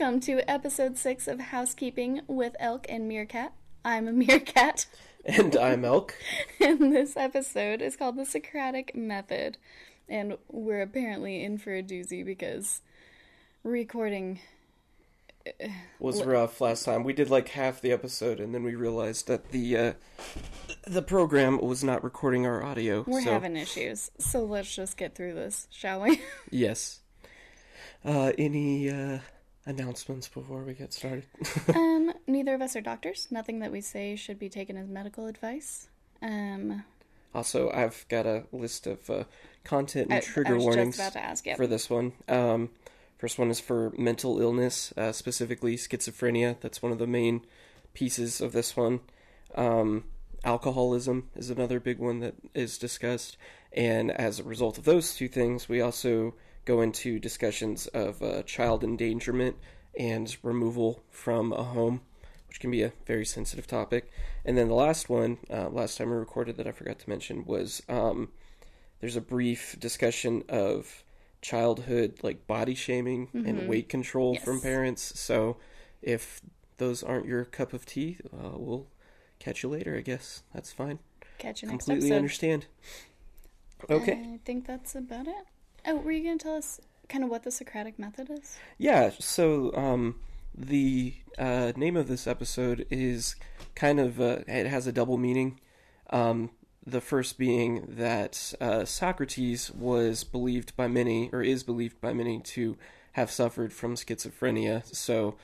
welcome to episode six of Housekeeping with Elk and Meerkat. I'm a meerkat, And I'm Elk. and this episode is called the Socratic Method. And we're apparently in for a doozy because recording. Was rough last time. We did like half the episode, and then we realized that the uh, the program was not recording our audio. We're so, having issues, so let's just get through this, shall we? yes. Uh, any uh, announcements before we get started? um, neither of us are doctors. Nothing that we say should be taken as medical advice. Um, also, I've got a list of uh, content and I- I trigger just warnings ask, yep. for this one. Um, first one is for mental illness, uh, specifically schizophrenia. That's one of the main pieces of this one. Um, alcoholism is another big one that is discussed. And as a result of those two things, we also go into discussions of uh, child endangerment and removal from a home, which can be a very sensitive topic. And then the last one, uh, last time we recorded that I forgot to mention, was um, there's a brief discussion of childhood like body shaming and weight control from parents. So if those aren't your cup of tea, uh, we'll catch you later. I guess that's fine. catch you next Completely understand. Okay. I think that's about it. Oh, were you going to tell us kind of what the Socratic method is? Yeah, so um, the uh, name of this episode is kind of, uh, it has a double meaning. Um, the first being that uh, Socrates was believed by many, or is believed by many, to have suffered from schizophrenia, so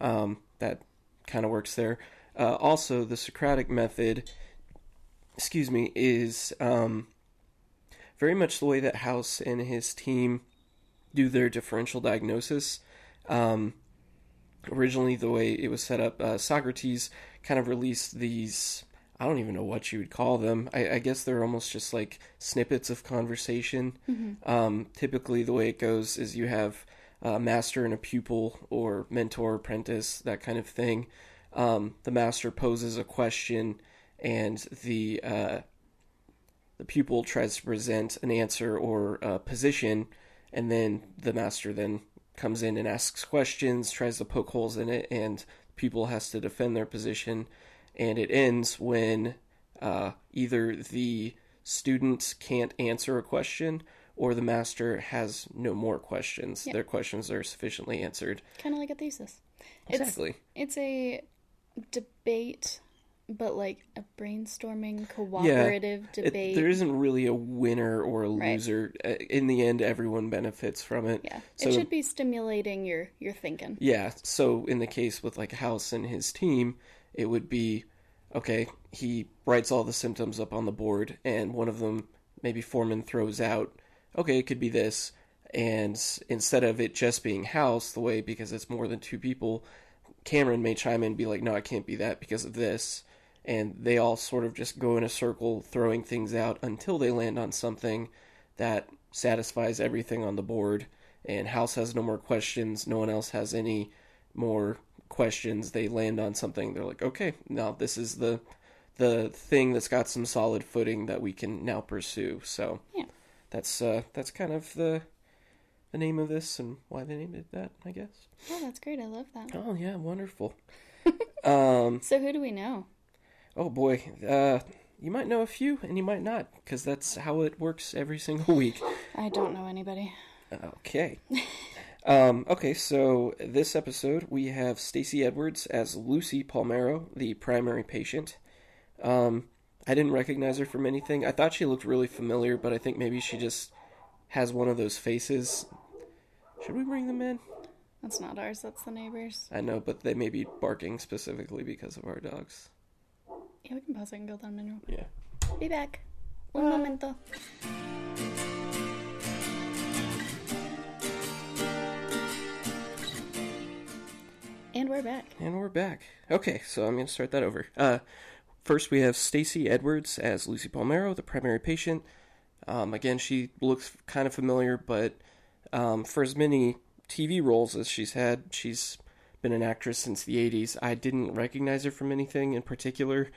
um, that kind of works there. Uh, also, the Socratic method, excuse me, is um, very much the way that House and his team do their differential diagnosis. Um, originally, the way it was set up, uh, Socrates kind of released these. I don't even know what you would call them. I, I guess they're almost just like snippets of conversation. Um, typically, the way it goes is you have a master and a pupil, or mentor, apprentice, that kind of thing. Um, the master poses a question, and the uh, the pupil tries to present an answer or a position, and then the master then comes in and asks questions, tries to poke holes in it, and the pupil has to defend their position. And it ends when uh, either the student can't answer a question or the master has no more questions. Yeah. Their questions are sufficiently answered. Kind of like a thesis. Exactly. It's, it's a debate, but like a brainstorming, cooperative It- debate. there isn't really a winner or a loser. Uh, In the end, everyone benefits from it. yeah, So- it should be stimulating your your thinking. Yeah, so in the case with like House and his team, it would be okay, he writes all the symptoms up on the board and one of them maybe Foreman throws out, okay, it could be this and instead of it just being House the way because it's more than two people, Cameron may chime in and be like, "No, it can't be that because of this." And they all sort of just go in a circle throwing things out until they land on something that satisfies everything on the board and House has no more questions, no one else has any more questions. They land on something. They're like, "Okay, now this is the the thing that's got some solid footing that we can now pursue." So, Yeah. that's uh that's kind of the the name of this and why they named it that, I guess. Oh, that's great. I love that. Oh yeah, wonderful. um So who do we know? Oh boy, uh you might know a few and you might not because that's how it works every single week. I don't know anybody. Okay. Um, okay, so this episode we have Stacy Edwards as Lucy Palmeiro, the primary patient. Um, I didn't recognize her from anything. I thought she looked really familiar, but I think maybe she just has one of those faces. Should we bring them in? That's not ours. That's the neighbors. I know, but they may be barking specifically because of our dogs. Yeah, we can pause it and go down menu. Yeah. Be back. Un momento. And we're back. And we're back. Okay, so I'm going to start that over. Uh, first, we have Stacy Edwards as Lucy Palmeiro, the primary patient. Um, again, she looks kind of familiar, but um, for as many TV roles as she's had, she's been an actress since the 80s. I didn't recognize her from anything in particular,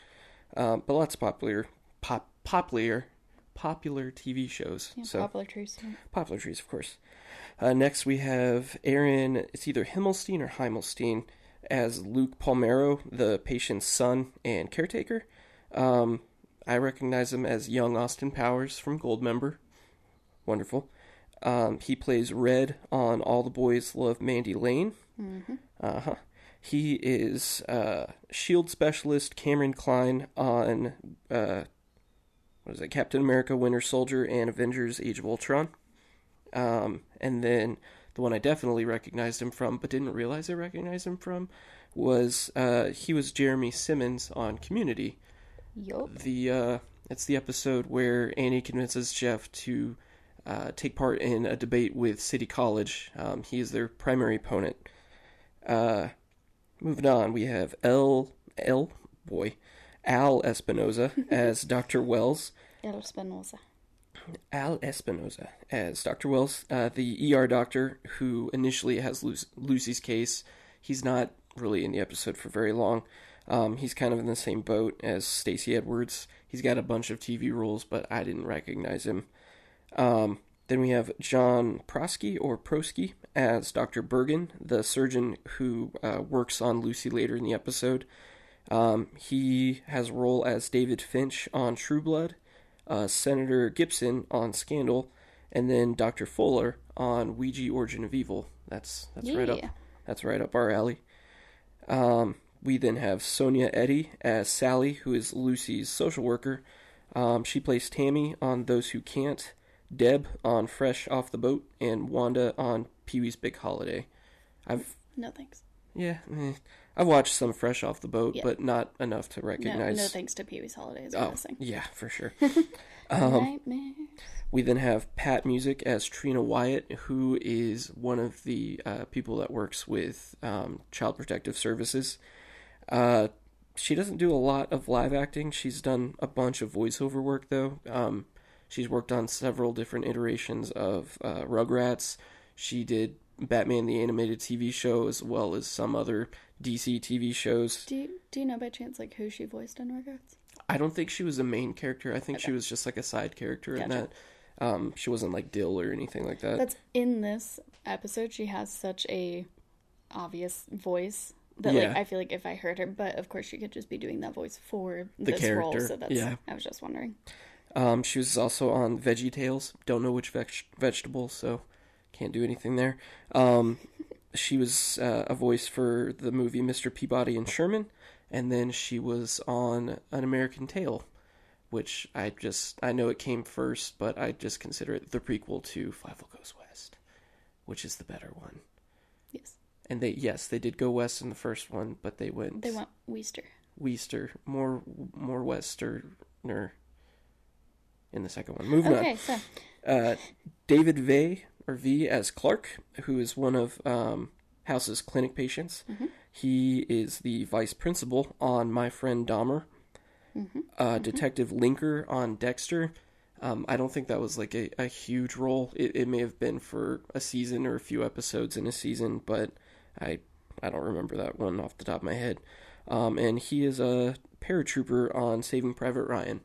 um, but lots of popular, pop, popular, popular TV shows. Yeah, so Poplar trees. yeah. Poplar trees, of course. Uh, next, we have Aaron. It's either Himelstein or Heimelstein as Luke Palmeiro, the patient's son and caretaker. Um, I recognize him as young Austin Powers from Goldmember. Wonderful. Um, he plays Red on All the Boys Love Mandy Lane. Uh huh. He is uh, Shield specialist Cameron Klein on uh, what is it? Captain America: Winter Soldier and Avengers: Age of Ultron. Um, and then the one I definitely recognized him from, but didn't realize I recognized him from, was uh, he was Jeremy Simmons on Community. Yup. The uh, it's the episode where Annie convinces Jeff to uh, take part in a debate with City College. Um, he is their primary opponent. Moving on, we have L L boy Al Espinosa as Dr. Wells. El Espinosa. Al Espinosa as Dr. Wells, uh, the ER doctor who initially has Lucy's case. He's not really in the episode for very long. Um, he's kind of in the same boat as Stacy Edwards. He's got a bunch of TV roles, but I didn't recognize him. Um, then we have John Prosky or Prosky as Dr. Bergen, the surgeon who uh, works on Lucy later in the episode. Um, he has a role as David Finch on True Blood, uh, Senator Gibson on Scandal, and then Dr. Fuller on Ouija Origin of Evil. That's that's right up that's right up our alley. Um, we then have Sonya Eddy as Sally, who is Lucy's social worker. Um, she plays Tammy on Those Who Can't, Deb on Fresh Off the Boat, and Wanda on Pee Wee's Big Holiday. I've No thanks. yeah, eh, I've watched some Fresh Off the Boat, Yeah. but not enough to No, recognize. no thanks to Pee Wee's Holiday. Holidays. oh, yeah, for sure. Nightmare. We then have Pat Musick as Trina Wyatt, who is one of the uh, people that works with um, Child Protective Services. Uh, she doesn't do a lot of live acting. She's done a bunch of voiceover work, though. Um, she's worked on several different iterations of uh, Rugrats. She did Batman the Animated TV show as well as some other DC TV shows. Do you, do you know by chance like who she voiced in Rugrats? I don't think she was a main character. I think she was just like a side character in that. Um, she wasn't like Dill or anything like that. That's in this episode. She has such a obvious voice that Yeah. like I feel like if I heard her, but of course she could just be doing that voice for The this role. character, So that's yeah. I was just wondering. Um, she was also on Veggie Tales. Don't know which veg- vegetable, so can't do anything there. Um, she was uh, a voice for the movie Mr. Peabody and Sherman, and then she was on An American Tail, which I just I know it came first, but I just consider it the prequel to Fievel Goes West, which is the better one. Yes, And they yes they did go west in the first one, but they went they went Weester. Weaster more more westerner in the second one. Moving on. Okay, so uh, David V or V as Clark, who is one of um, House's clinic patients. He is the vice principal on My Friend Dahmer. Uh, Detective Linker on Dexter. Um, I don't think that was like a, a huge role. It, it may have been for a season or a few episodes in a season, but I I don't remember that one off the top of my head. Um, and he is a paratrooper on Saving Private Ryan.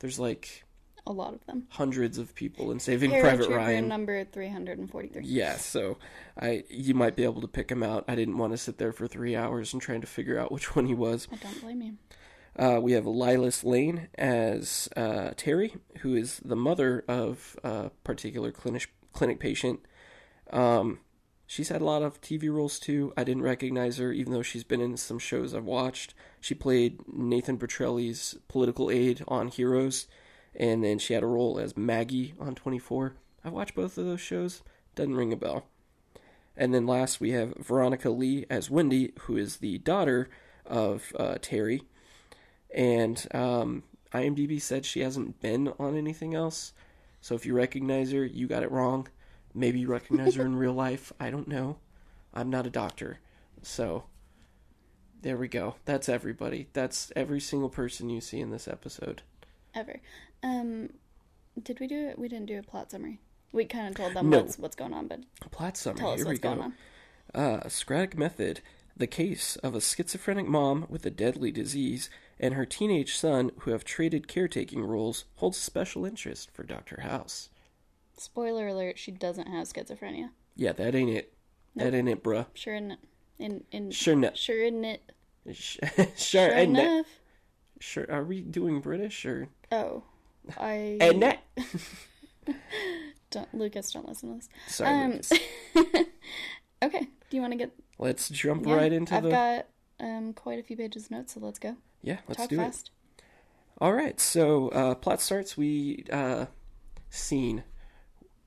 There's like a lot of them. hundreds of people in Saving Private Paratrooper Ryan. number three hundred and forty-three. Yeah, so I you might be able to pick him out. I didn't want to sit there for three hours and trying to figure out which one he was. I don't blame you. Uh, we have Lilas Lane as uh, Terry, who is the mother of a particular clinic clinic patient. Um, she's had a lot of TV roles too. I didn't recognize her, even though she's been in some shows I've watched. She played Nathan Petrelli's political aide on Heroes, and then she had a role as Maggie on 24. I've watched both of those shows. Doesn't ring a bell. And then last we have Veronica Lee as Wendy, who is the daughter of uh, Terry. And um, IMDb said she hasn't been on anything else. So if you recognize her, you got it wrong. Maybe you recognize her in real life. I don't know. I'm not a doctor. So there we go. That's everybody. That's every single person you see in this episode. Ever. Um, did we do it? We didn't do a plot summary. We kind of told them No. what's what's going on, but Plot summary. tell us Here we what's go. going on. Uh, Socratic Method. the case of a schizophrenic mom with a deadly disease and her teenage son who have traded caretaking roles holds special interest for Dr. House. Spoiler alert: she doesn't have schizophrenia. Yeah, that ain't it. That ain't it, bruh. Sure in in in Sure enough. sure in it. Sure sure, enough. Sure, are we doing British or Oh, I and that? don't Lucas. Don't listen to this. Sorry, Um, Lucas. Okay. Do you want to get Let's jump yeah, right into I've the. got um quite a few pages of notes, so let's go. Yeah, let's Talk do it. fast. All right, so uh, plot starts. We uh, scene.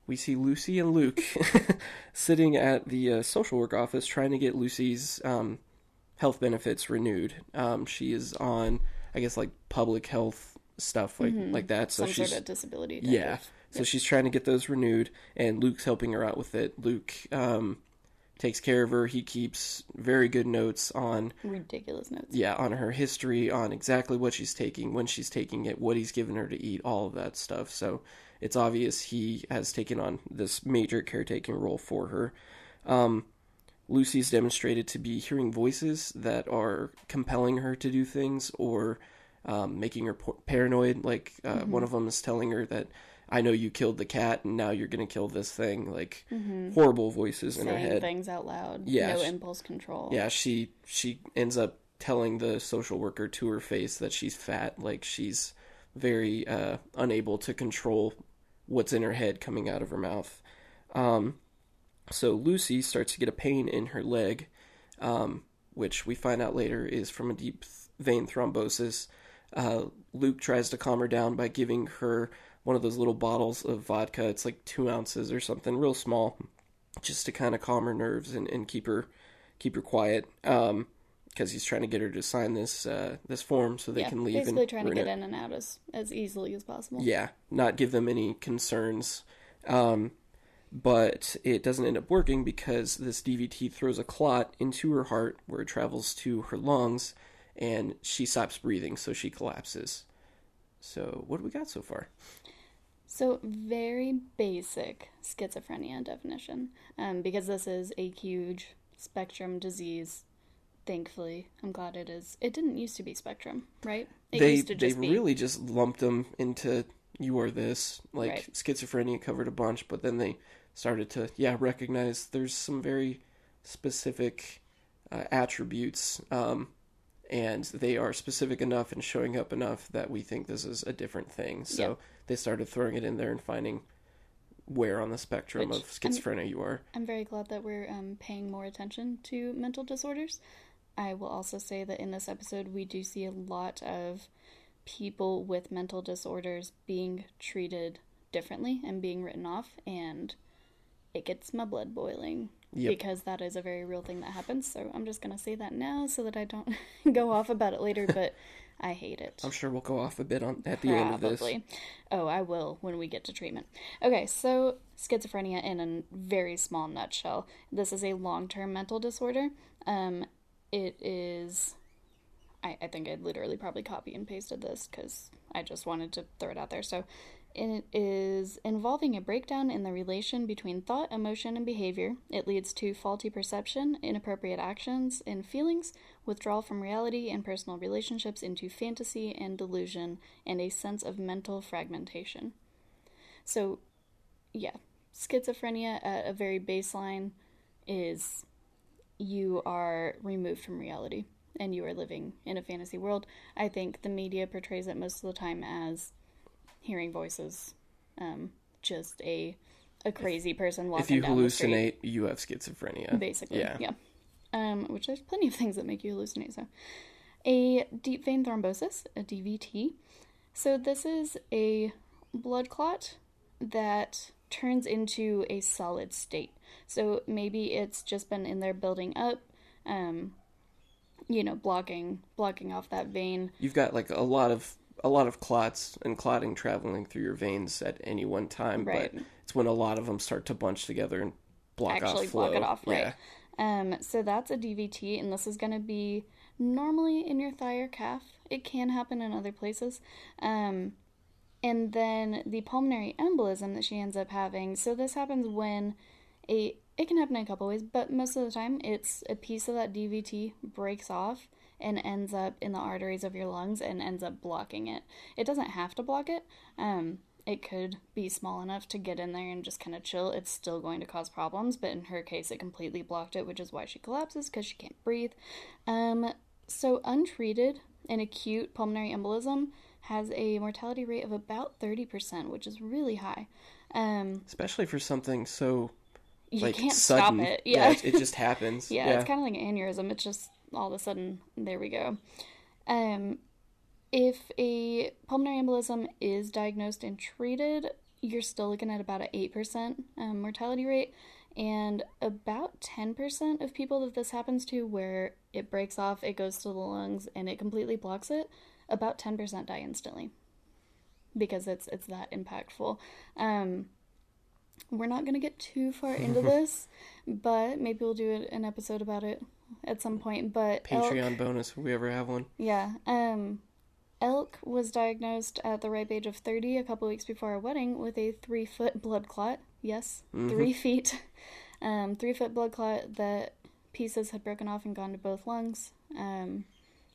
We see Lucy and Luke sitting at the uh, social work office trying to get Lucy's um, health benefits renewed. Um, she is on, I guess, like public health stuff like like that. So Mm-hmm. Some she's sort of disability. yeah. of- So she's trying to get those renewed, and Luke's helping her out with it. Luke um, takes care of her. He keeps very good notes on ridiculous notes. yeah, on her history, on exactly what she's taking, when she's taking it, what he's given her to eat, all of that stuff. So it's obvious he has taken on this major caretaking role for her. Um, Lucy's demonstrated to be hearing voices that are compelling her to do things or um, making her paranoid. Like uh, Mm-hmm. one of them is telling her that. I know you killed the cat, and now you're gonna kill this thing. Like horrible voices in her Mm-hmm. Head. things out loud. Yeah, No she- impulse control. Yeah, she she ends up telling the social worker to her face that she's fat, like she's very uh, unable to control what's in her head coming out of her mouth. Um, so Lucy starts to get a pain in her leg, um, which we find out later is from a deep vein thrombosis. Uh, Luke tries to calm her down by giving her one of those little bottles of vodka. It's like two ounces or something, real small, just to kind of calm her nerves and, and keep her keep her quiet. Um, because he's trying to get her to sign this uh, this form so they yeah. can leave. Basically and trying to get in and out as as easily as possible. yeah, not give them any concerns. Um, but it doesn't end up working because this DVT throws a clot into her heart where it travels to her lungs and she stops breathing, so she collapses. So, what do we got so far? So, very basic schizophrenia definition, um, because this is a huge spectrum disease. Thankfully, I'm glad it is. It didn't used to be spectrum, right? It they used to they be. really just lumped them into you are this like Right. schizophrenia covered a bunch, but then they started to yeah recognize there's some very specific uh, attributes, um, and they are specific enough and showing up enough that we think this is a different thing. So Yeah. they started throwing it in there and finding where on the spectrum Which- of schizophrenia you are. I'm very glad that we're um, paying more attention to mental disorders. I will also say that in this episode, we do see a lot of people with mental disorders being treated differently and being written off, and it gets my blood boiling Yep. because that is a very real thing that happens. So I'm just going to say that now so that I don't go off about it later, but I hate it. I'm sure we'll go off a bit on at the end of this. Oh, I will when we get to treatment. Okay, so schizophrenia in a very small nutshell. This is a long term mental disorder. Um, it is. I, I think I literally probably copy and pasted this because I just wanted to throw it out there. So, it is involving a breakdown in the relation between thought, emotion, and behavior. It leads to faulty perception, inappropriate actions and feelings, withdrawal from reality and personal relationships into fantasy and delusion, and a sense of mental fragmentation. So, yeah, schizophrenia at a very baseline is you are removed from reality and you are living in a fantasy world. I think the media portrays it most of the time as hearing voices, um, just a a crazy person walking If you down the hallucinate, you have schizophrenia. Basically, Yeah. yeah. Um, which there's plenty of things that make you hallucinate. So, a deep vein thrombosis, a DVT. So this is a blood clot that turns into a solid state. So maybe it's just been in there building up, um, you know, blocking blocking off that vein. you've got like a lot of a lot of clots and clotting traveling through your veins at any one time, Right. but it's when a lot of them start to bunch together and block actually off flow. block it off, right? Yeah. Um, so that's a DVT, and this is going to be normally in your thigh or calf. It can happen in other places. Um, and then the pulmonary embolism that she ends up having. So this happens when a it can happen in a couple ways, but most of the time it's a piece of that DVT breaks off and ends up in the arteries of your lungs and ends up blocking it. It doesn't have to block it. Um, it could be small enough to get in there and just kind of chill. It's still going to cause problems, but in her case, it completely blocked it, which is why she collapses because she can't breathe. Um, so, untreated and acute pulmonary embolism has a mortality rate of about 30%, which is really high. Um, Especially for something so you like can't sudden. stop it. Yeah. it, it just happens. yeah, yeah. it's kind of like an aneurysm. It's just all of a sudden, there we go. Um, if a pulmonary embolism is diagnosed and treated, you're still looking at about an 8% um, mortality rate. And about 10% of people that this happens to, where it breaks off, it goes to the lungs, and it completely blocks it, about 10% die instantly because it's it's that impactful. Um, we're not going to get too far into this, but maybe we'll do an episode about it at some point. But elk- Patreon bonus if we ever have one. yeah. Um, Elk was diagnosed at the ripe age of 30, a couple weeks before our wedding, with a three foot blood clot. Yes, three feet. Um, three foot blood clot that pieces had broken off and gone to both lungs. Um,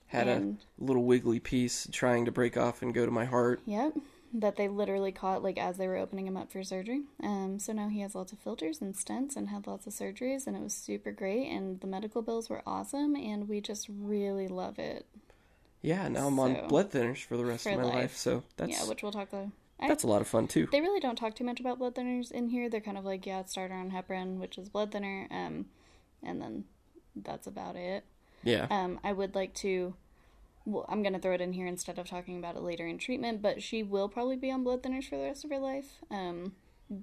Had and, a little wiggly piece trying to break off and go to my heart. Yep. That they literally caught like as they were opening him up for surgery. Um, so now he has lots of filters and stents and had lots of surgeries and it was super great and the medical bills were awesome and we just really love it. Yeah, now I'm on blood thinners for the rest for of my life. life. so that's yeah, which we'll talk about. That's a lot of fun too. they really don't talk too much about blood thinners in here. They're kind of like, yeah, start on heparin, which is blood thinner, um, and then that's about it. Yeah. Um, I would like to. Well, I'm gonna throw it in here instead of talking about it later in treatment, but she will probably be on blood thinners for the rest of her life. Um,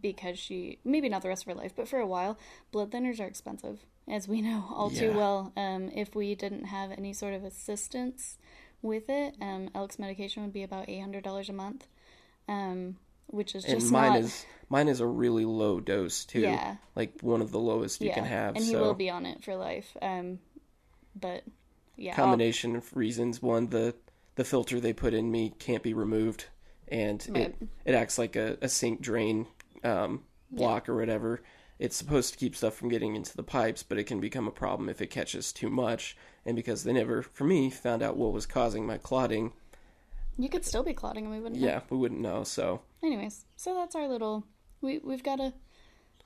because she maybe not the rest of her life, but for a while, blood thinners are expensive, as we know all too well. Um, if we didn't have any sort of assistance with it, um, Elk's medication would be about eight hundred dollars a month, um, which is and just mine not. is mine is a really low dose too. Yeah. Like one of the lowest you yeah, can have. and he so will be on it for life. Um, but yeah, I'll- combination of reasons. One, the the filter they put in me can't be removed, and it Right. it acts like a, a sink drain um, block or whatever. It's supposed to keep stuff from getting into the pipes, but it can become a problem if it catches too much. And because they never, for me, found out what was causing my clotting, you could still be clotting, and we wouldn't. know. yeah, we wouldn't know. So Anyways, so that's our little. We we've got a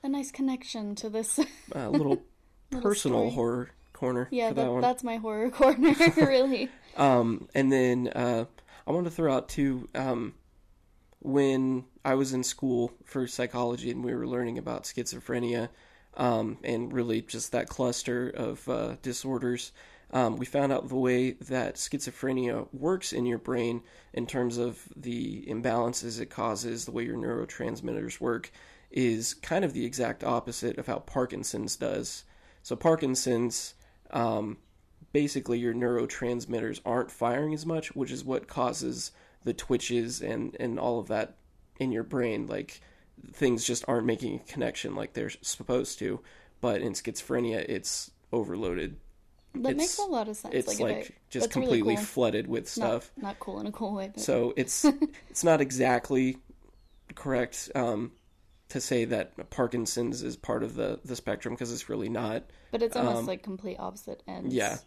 a nice connection to this. a little personal story. horror corner yeah, that, that, that's my horror corner, really. Um, and then uh, I want to throw out too um, when I was in school for psychology and we were learning about schizophrenia um, and really just that cluster of uh, disorders. Um, we found out the way that schizophrenia works in your brain in terms of the imbalances it causes, the way your neurotransmitters work, is kind of the exact opposite of how Parkinson's does. So, Parkinson's, um, basically your neurotransmitters aren't firing as much, which is what causes the twitches and, and all of that in your brain. Like things just aren't making a connection like they're supposed to. But in schizophrenia, it's overloaded. That It's- makes a lot of sense. It's like, like, if I- just that's really completely cool. flooded with stuff. Not, not cool in a cool way, but So it's it's not exactly correct um, to say that Parkinson's is part of the the spectrum because it's really not. but it's almost um, like complete opposite ends. Yeah,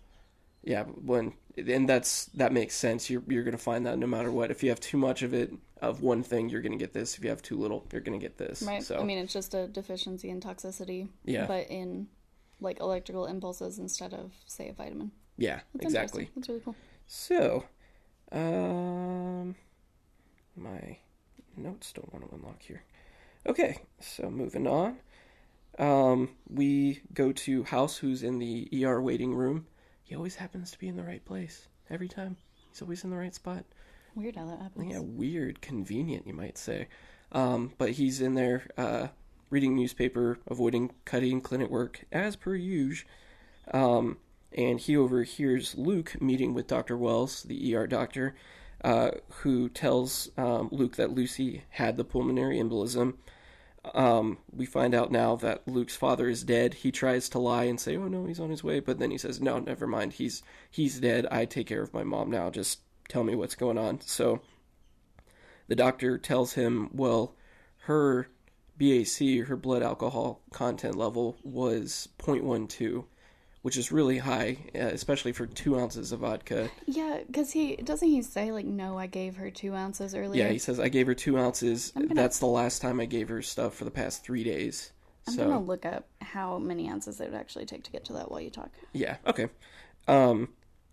yeah. When and that's that makes sense. You're you're gonna find that no matter what. If you have too much of it of one thing, you're gonna get this. If you have too little, you're gonna get this. Right. So I mean, it's just a deficiency in toxicity. Yeah. But in like electrical impulses instead of say a vitamin. yeah, That's exactly. That's really cool. So, um, my notes don't want to unlock here. Okay, so moving on. Um, we go to House, who's in the ER waiting room. He always happens to be in the right place every time. He's always in the right spot. Weird how that happens. Yeah, weird, convenient, you might say. Um, but he's in there uh, reading newspaper, avoiding cutting clinic work as per usual. Um, and he overhears Luke meeting with Dr. Wells, the ER doctor, uh, who tells um, Luke that Lucy had the pulmonary embolism. Um, we find out now that Luke's father is dead. He tries to lie and say, "Oh no, he's on his way," but then he says, "No, never mind. He's he's dead. I take care of my mom now. Just tell me what's going on." So the doctor tells him, "Well, her BAC, her blood alcohol content level was 0.12, which is really high, uh, especially for two ounces of vodka. Yeah, because he doesn't he say like, no, I gave her two ounces earlier. Yeah, he says I gave her two ounces. gonna- That's the last time I gave her stuff for the past three days. I'm so gonna look up how many ounces it would actually take to get to that while you talk. yeah, okay. Um,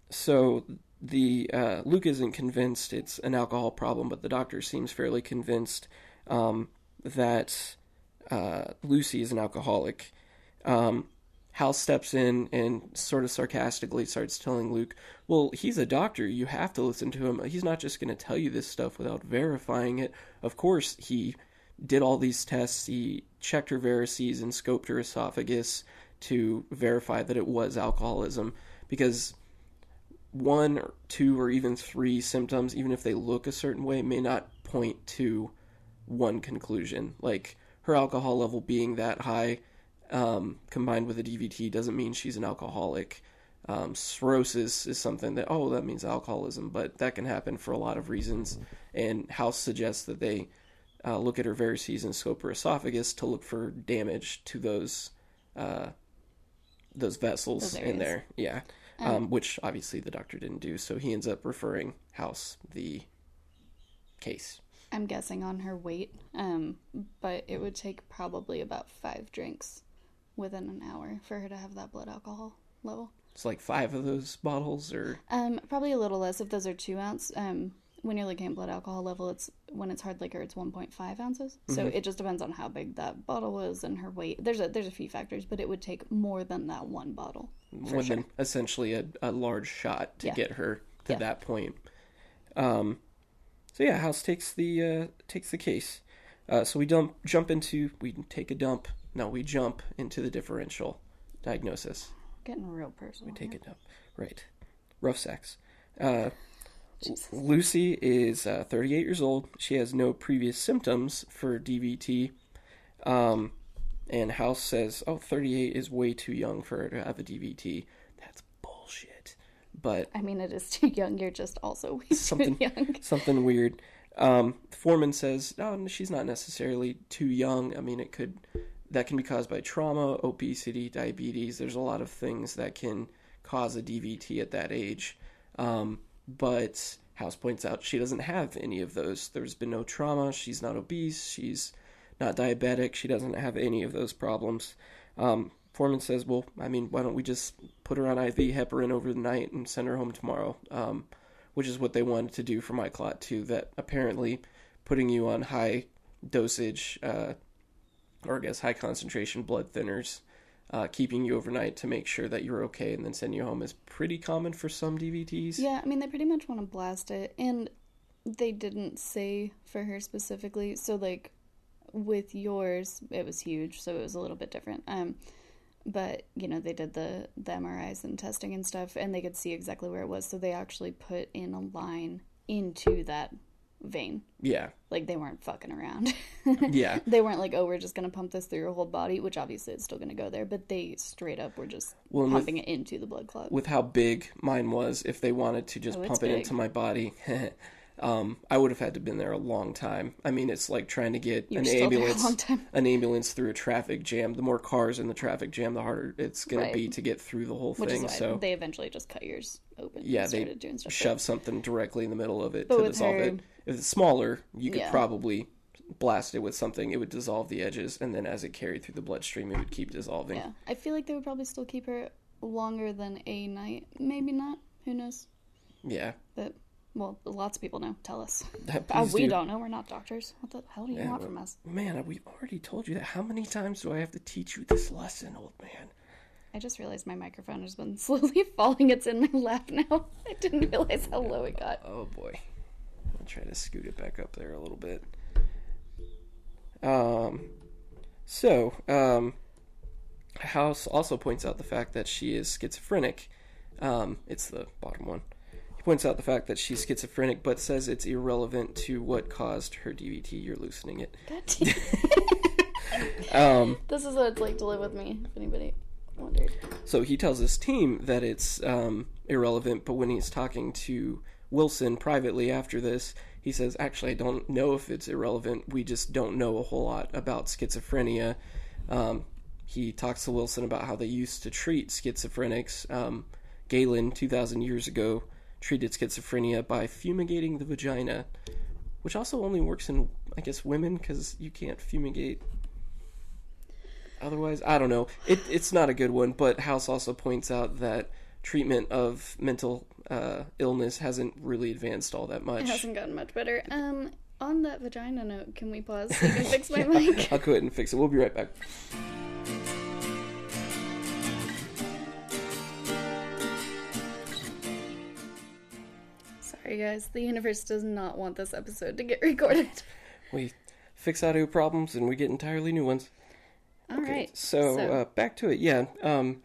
so the uh, Luke isn't convinced it's an alcohol problem, but the doctor seems fairly convinced um, that uh, Lucy is an alcoholic. Um, Hal steps in and sort of sarcastically starts telling Luke, Well, he's a doctor. You have to listen to him. He's not just going to tell you this stuff without verifying it. Of course, he did all these tests. He checked her varices and scoped her esophagus to verify that it was alcoholism because one or two or even three symptoms, even if they look a certain way, may not point to one conclusion. Like her alcohol level being that high, um, combined with a DVT, doesn't mean she's an alcoholic. Um, cirrhosis is something that oh that means alcoholism, but that can happen for a lot of reasons. And House suggests that they uh, look at her varices and scope her esophagus to look for damage to those uh, those vessels Those in there. Yeah, um, which obviously the doctor didn't do, so he ends up referring House the case. I'm guessing on her weight, um, but it would take probably about five drinks within an hour for her to have that blood alcohol level. It's like five of those bottles, or Um, probably a little less if those are two ounce. Um, when you're looking at blood alcohol level, it's when it's hard liquor, it's 1.5 ounces. So it just depends on how big that bottle was and her weight. There's a there's a few factors, but it would take more than that one bottle. more than essentially a, a large shot to Yeah. get her to Yeah. that point. Um, so yeah, House takes the uh, takes the case. Uh, so we dump jump into we take a dump. No, we jump into the differential diagnosis. Getting real personal. We take it dump. Right. Rough sex. Uh, Jesus. Lucy is uh, 38 years old. She has no previous symptoms for DVT. Um, and House says, oh, 38 is way too young for her to have a DVT. That's bullshit. But I mean, it is too young. You're just also way Something- too young. something weird. Um, Foreman says, no, she's not necessarily too young. I mean, it could, that can be caused by trauma, obesity, diabetes. There's a lot of things that can cause a DVT at that age. Um, but House points out she doesn't have any of those. There's been no trauma. She's not obese. She's not diabetic. She doesn't have any of those problems. Um, Foreman says, well, I mean, why don't we just put her on IV heparin over the night and send her home tomorrow? Um, which is what they wanted to do for my clot too. That apparently putting you on high dosage, uh, or I guess high concentration blood thinners, uh, keeping you overnight to make sure that you're okay and then send you home is pretty common for some DVTs. Yeah, I mean, they pretty much want to blast it, and they didn't say for her specifically. So, like, with yours, it was huge, so it was a little bit different. Um, but you know, they did the the MRIs and testing and stuff, and they could see exactly where it was. So they actually put in a line into that vein. Yeah, Like they weren't fucking around. yeah, they weren't like, oh, we're just gonna pump this through your whole body, which obviously it's still gonna go there. But they straight up were just Well, and with- pumping it into the blood clot. with how big mine was, if they wanted to just Oh, pump it into my body, um, I would have had to been there a long time. I mean, it's like trying to get You were an still there a ambulance, an ambulance through a traffic jam. The more cars in the traffic jam, the harder it's going Right. to be to get through the whole Which thing. so they eventually just cut yours open. yeah, they started doing stuff. shove something directly in the middle of it But to dissolve her- it. If it's smaller, you could Yeah. probably blast it with something. It would dissolve the edges, and then as it carried through the bloodstream, it would keep dissolving. Yeah, I feel like they would probably still keep her longer than a night. Maybe not. Who knows? Yeah. But well, lots of people know. Tell us. Uh, we do. don't know. We're not doctors. What the hell do you Yeah, want from us? Man, we've already told you that. How many times do I have to teach you this lesson, old man? I just realized my microphone has been slowly falling. It's in my lap now. I didn't realize how low it got. Oh boy. I'll try to scoot it back up there a little bit. Um so, um House also points out the fact that she is schizophrenic. Um, it's the bottom one. He points out the fact that she's schizophrenic, but says it's irrelevant to what caused her DVT. You're loosening it. Um, this is what it's like to live with me. If anybody wondered. So he tells his team that it's um, irrelevant, but when he's talking to Wilson privately after this. He says, Actually, I don't know if it's irrelevant. We just don't know a whole lot about schizophrenia. Um, he talks to Wilson about how they used to treat schizophrenics. Um, Galen, 2,000 years ago, treated schizophrenia by fumigating the vagina, which also only works in, I guess, women because you can't fumigate. Otherwise, I don't know. It, it's not a good one, but House also points out that treatment of mental uh, illness hasn't really advanced all that much. It hasn't gotten much better. Um, on that vagina note, can we pause so you can fix my yeah, mic? I'll go ahead and fix it. We'll be right back. Sorry, guys. The universe does not want this episode to get recorded. We fix audio problems and we get entirely new ones. All okay, right. So, so. Uh, back to it. Yeah. Um,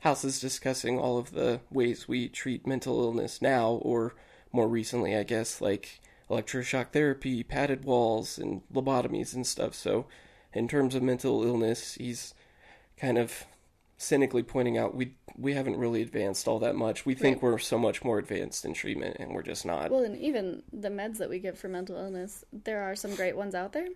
House is discussing all of the ways we treat mental illness now, or more recently, I guess, like electroshock therapy, padded walls, and lobotomies and stuff. So, in terms of mental illness, he's kind of cynically pointing out we we haven't really advanced all that much. We think right. we're so much more advanced in treatment, and we're just not. Well, and even the meds that we give for mental illness, there are some great ones out there.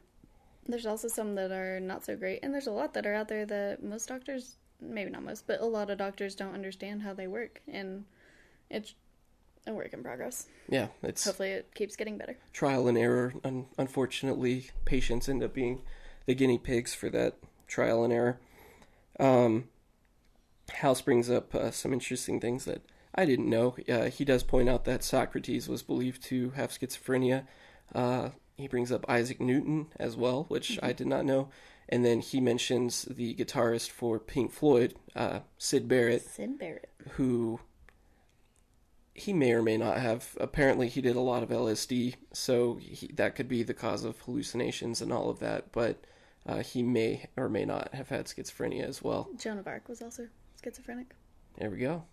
There's also some that are not so great, and there's a lot that are out there that most doctors maybe not most, but a lot of doctors don't understand how they work, and it's a work in progress. Yeah, it's hopefully it keeps getting better. Trial and error. Un- unfortunately, patients end up being the guinea pigs for that trial and error. Um, House brings up uh, some interesting things that I didn't know. Uh, he does point out that Socrates was believed to have schizophrenia. Uh, he brings up Isaac Newton as well, which mm-hmm. I did not know. And then he mentions the guitarist for Pink Floyd, uh, Syd Barrett. Syd Barrett. Who he may or may not have. Apparently, he did a lot of LSD, so he, that could be the cause of hallucinations and all of that. But uh, he may or may not have had schizophrenia as well. Joan of Arc was also schizophrenic. There we go.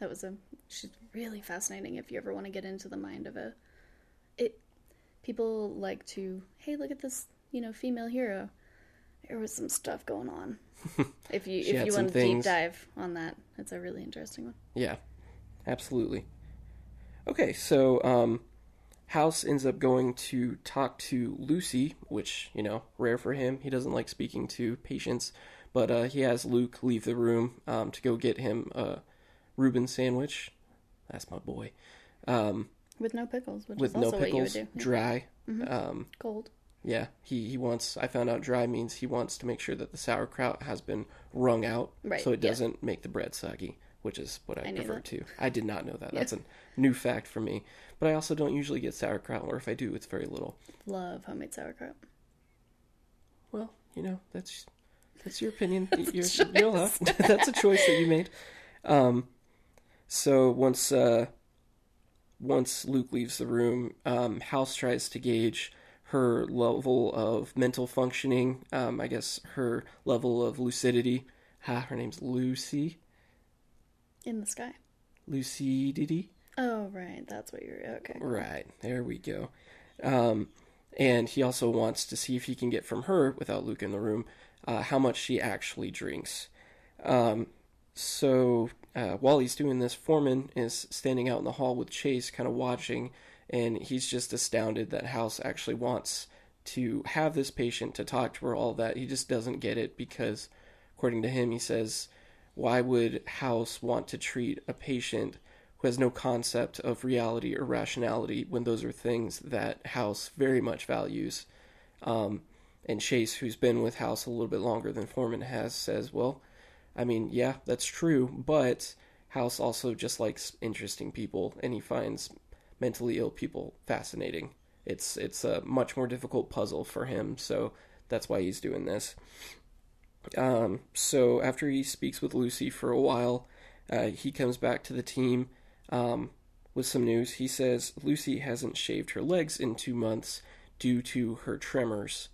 That was a. She's really fascinating. If you ever want to get into the mind of a, it. People like to, hey, look at this, you know, female hero there was some stuff going on. if you if you want to deep dive on that, it's a really interesting one. Yeah, absolutely. Okay, so um, House ends up going to talk to Lucy, which you know, rare for him. He doesn't like speaking to patients, but uh, he has Luke leave the room um, to go get him a Reuben sandwich. That's my boy. Um, with no pickles, which with no pickles, dry, mm-hmm. Um, cold. Yeah, he, he wants. I found out dry means he wants to make sure that the sauerkraut has been wrung out, right, so it doesn't yeah. make the bread soggy, which is what I, I prefer to. I did not know that. Yeah. That's a new fact for me. But I also don't usually get sauerkraut, or if I do, it's very little. Love homemade sauerkraut. Well, you know that's that's your opinion. you're, you're that's a choice that you made. Um, so once uh, once Luke leaves the room, um, House tries to gauge her level of mental functioning, um, I guess her level of lucidity. Ha, her name's Lucy. In the sky. Lucidity. Oh, right. That's what you're. Okay. Right. There we go. Um, and he also wants to see if he can get from her, without Luke in the room, uh, how much she actually drinks. Um, so uh, while he's doing this, Foreman is standing out in the hall with Chase, kind of watching and he's just astounded that House actually wants to have this patient to talk to her all that. He just doesn't get it because, according to him, he says, why would House want to treat a patient who has no concept of reality or rationality when those are things that House very much values? Um, and Chase, who's been with House a little bit longer than Foreman has, says, well, I mean, yeah, that's true, but House also just likes interesting people, and he finds mentally ill people fascinating. It's it's a much more difficult puzzle for him, so that's why he's doing this. Um, so after he speaks with Lucy for a while, uh, he comes back to the team um, with some news. He says Lucy hasn't shaved her legs in two months due to her tremors.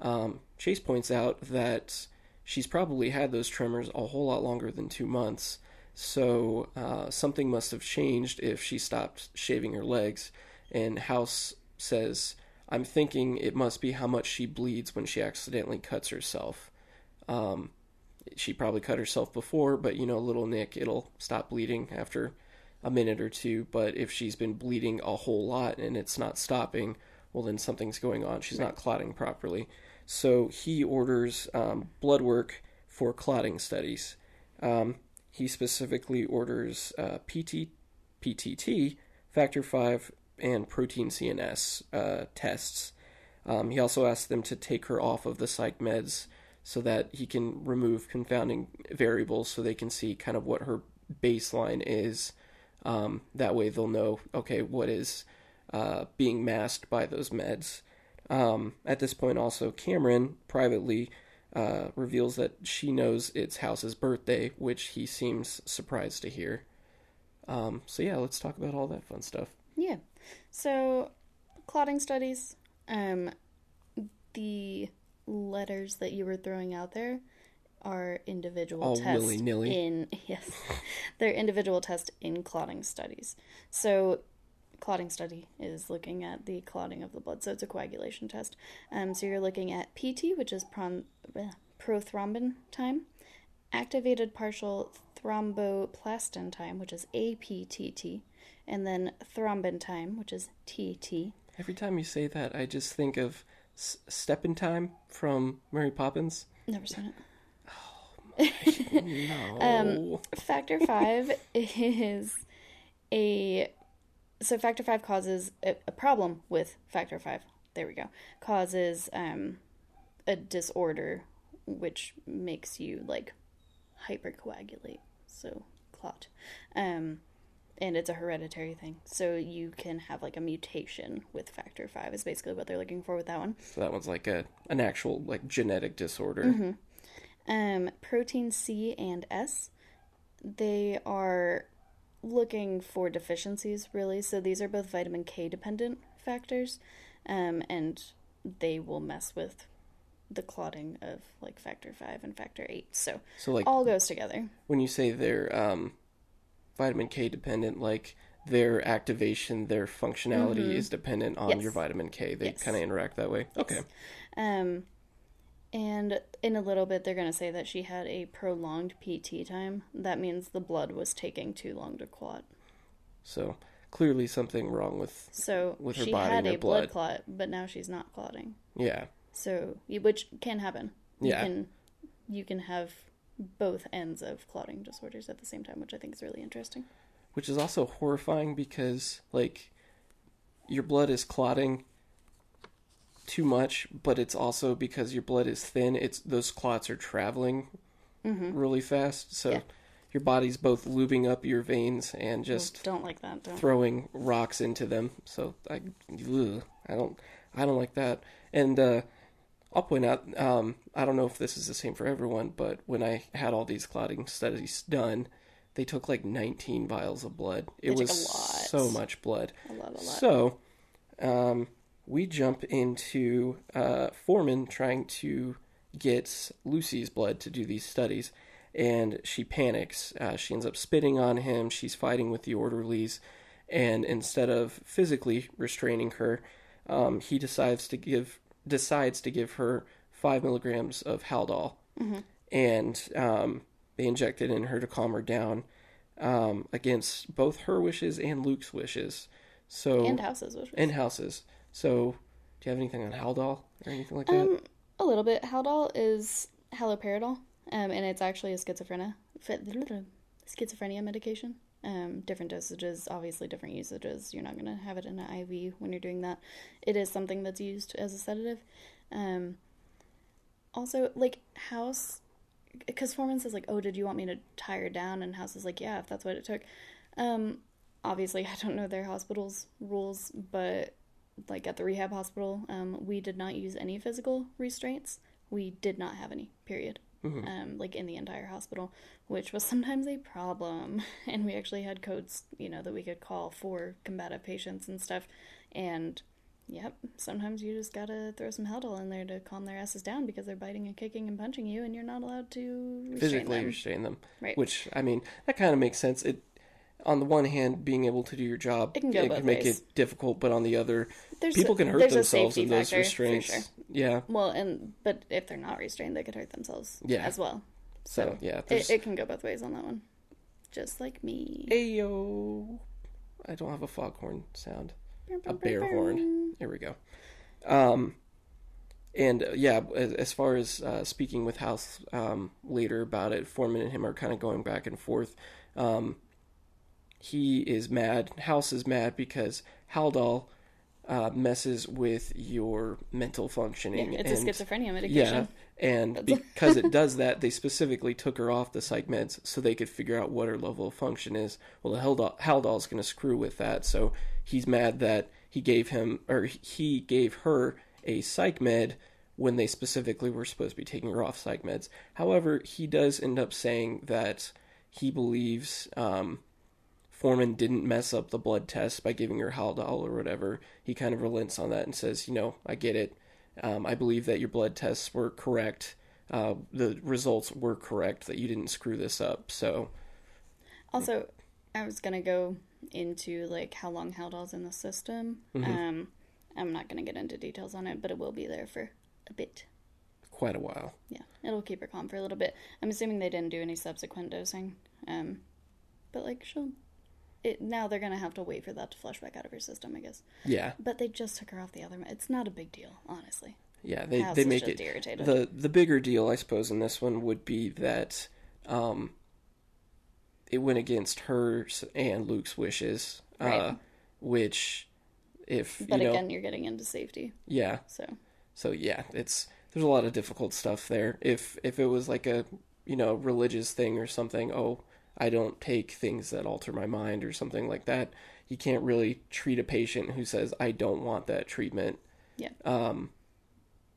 Um, Chase points out that she's probably had those tremors a whole lot longer than two months, so uh, something must have changed if she stopped shaving her legs. And House says, I'm thinking it must be how much she bleeds when she accidentally cuts herself. Um, she probably cut herself before, but you know, little Nick, it'll stop bleeding after a minute or two. But if she's been bleeding a whole lot and it's not stopping, well, then something's going on. She's not clotting properly. So he orders um, blood work for clotting studies. Um, he specifically orders uh, PT, PTT, factor V, and protein C and S uh, tests. Um, he also asks them to take her off of the psych meds so that he can remove confounding variables so they can see kind of what her baseline is. Um, that way they'll know, okay, what is uh, being masked by those meds. Um, at this point, also, Cameron privately uh, reveals that she knows it's House's birthday, which he seems surprised to hear. Um, so, yeah, let's talk about all that fun stuff. Yeah. So, clotting studies, um, the letters that you were throwing out there are individual All tests willy-nilly. in yes, they're individual tests in clotting studies. So, clotting study is looking at the clotting of the blood, so it's a coagulation test. Um, so you're looking at PT, which is pron- bleh, prothrombin time, activated partial thromboplastin time, which is APTT, and then thrombin time, which is TT. Every time you say that, I just think of S- Step in Time from Mary Poppins. Never seen it. Oh, no. Um, Factor five is a so factor five causes a, a problem with factor five. There we go. Causes um a disorder which makes you like hypercoagulate, so clot. Um and it's a hereditary thing. So you can have like a mutation with factor five is basically what they're looking for with that one. so that one's like a an actual like genetic disorder. Mhm. Um, protein C and S, they are looking for deficiencies, really. So these are both vitamin K dependent factors, um, and they will mess with the clotting of like factor 5 and factor 8. So So like all goes together. when you say they're um, vitamin K dependent, like their activation, their functionality is dependent on Mm-hmm. Yes. your vitamin K. They Yes. kind of interact that way. Okay. Um, and in a little bit, they're going to say that she had a prolonged PT time. That means the blood was taking too long to clot. So clearly something wrong with So With her she body had a blood blood. clot, but now she's not clotting. yeah. So, which can happen. You Yeah. can you can have both ends of clotting disorders at the same time, which I think is really interesting. Which is also horrifying because like your blood is clotting too much, but it's also because your blood is thin. It's those clots are traveling really fast, so Yeah. your body's both lubing up your veins and just Don't like that. Don't. throwing rocks into them. So I, ugh, I don't, I don't like that. And uh, I'll point out, um, I don't know if this is the same for everyone, but when I had all these clotting studies done, they took like 19 vials of blood. It was so much blood. a lot, a lot. So, um, we jump into uh, Foreman trying to get Lucy's blood to do these studies, and she panics. Uh, she ends up spitting on him. She's fighting with the orderlies, and instead of physically restraining her, um, he decides to give decides to give her five milligrams of Haldol, and um, they inject it in her to calm her down. Um, against both her wishes and Luke's wishes. So and House's, which was and House's. So, do you have anything on Haldol or anything like that? um, a little bit. Haldol is haloperidol, um, and it's actually a schizophrenia schizophrenia medication. Um, different dosages, obviously different usages. You're not going to have it in an IV when you're doing that. It is something that's used as a sedative. Um, also, like House, because Foreman says like, "Oh, did you want me to tie her down?" And House is like, "Yeah, if that's what it took." Um, obviously, I don't know their hospital's rules, but like at the rehab hospital, um, we did not use any physical restraints. We did not have any. Period. Um, like in the entire hospital, which was sometimes a problem. And we actually had codes, you know, that we could call for combative patients and stuff. And yep, sometimes you just gotta throw some Haldol in there to calm their asses down because they're biting and kicking and punching you, and you're not allowed to restrain Physically them. restrain them. Right. Which I mean, that kind of makes sense. It on the one hand, being able to do your job, It can go both make ways. it difficult, but on the other, There's people a- can hurt themselves in those restraints. sure. Yeah. Well, and but if they're not restrained, they could hurt themselves Yeah. as well. So, So yeah, it, it can go both ways on that one. just like me. Ayo. I don't have a foghorn sound. A bear horn. There we go. Um, and uh, yeah, as, as far as uh, speaking with House um, later about it, Foreman and him are kind of going back and forth. Um, he is mad. House is mad because Haldol uh, messes with your mental functioning. Yeah, it's and, a schizophrenia medication. Yeah, and because it does that, they specifically took her off the psych meds so they could figure out what her level of function is. Well, the Haldol, Haldol's going to screw with that, so he's mad that he gave him or he gave her a psych med when they specifically were supposed to be taking her off psych meds. However, he does end up saying that he believes um, Foreman didn't mess up the blood test by giving her Haldol or whatever. He kind of relents on that and says, you know, I get it. Um, I believe that your blood tests were correct. Uh, the results were correct. That you didn't screw this up. So, also, I was gonna go into like how long Haldol's in the system. Mm-hmm. Um, I'm not gonna get into details on it, but it will be there for a bit. quite a while. Yeah, it'll keep her calm for a little bit. I'm assuming they didn't do any subsequent dosing. Um, but like she'll. It, now they're gonna have to wait for that to flush back out of her system, I guess. Yeah, But they just took her off the other. It's not a big deal, honestly. yeah. They House they make just it irritated. the the bigger deal, I suppose, in this one would be that um, it went against hers and Luke's wishes, uh, which if But you know, again, you're getting into safety, yeah. so So yeah, it's there's a lot of difficult stuff there. If if it was like a you know religious thing or something, oh, I don't take things that alter my mind or something like that. You can't really treat a patient who says I don't want that treatment. yeah. Um,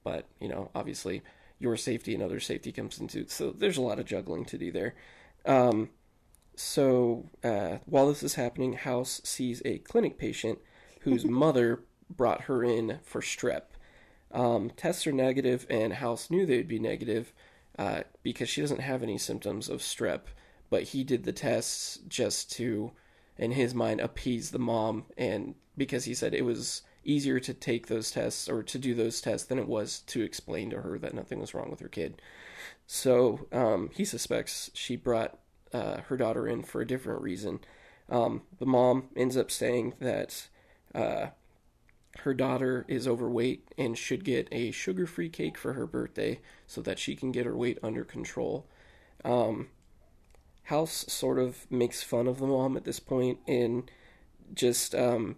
but you know, obviously, your safety and other safety comes into so there's a lot of juggling to do there. Um, so uh, while this is happening, House sees a clinic patient whose mother brought her in for strep. Um, tests are negative, and House knew they'd be negative uh, because she doesn't have any symptoms of strep. But he did the tests just to, in his mind, appease the mom, and because he said it was easier to take those tests or to do those tests than it was to explain to her that nothing was wrong with her kid. So um, he suspects she brought uh, her daughter in for a different reason. Um, the mom ends up saying that uh, her daughter is overweight and should get a sugar free cake for her birthday so that she can get her weight under control. Um, House sort of makes fun of the mom at this point and just um,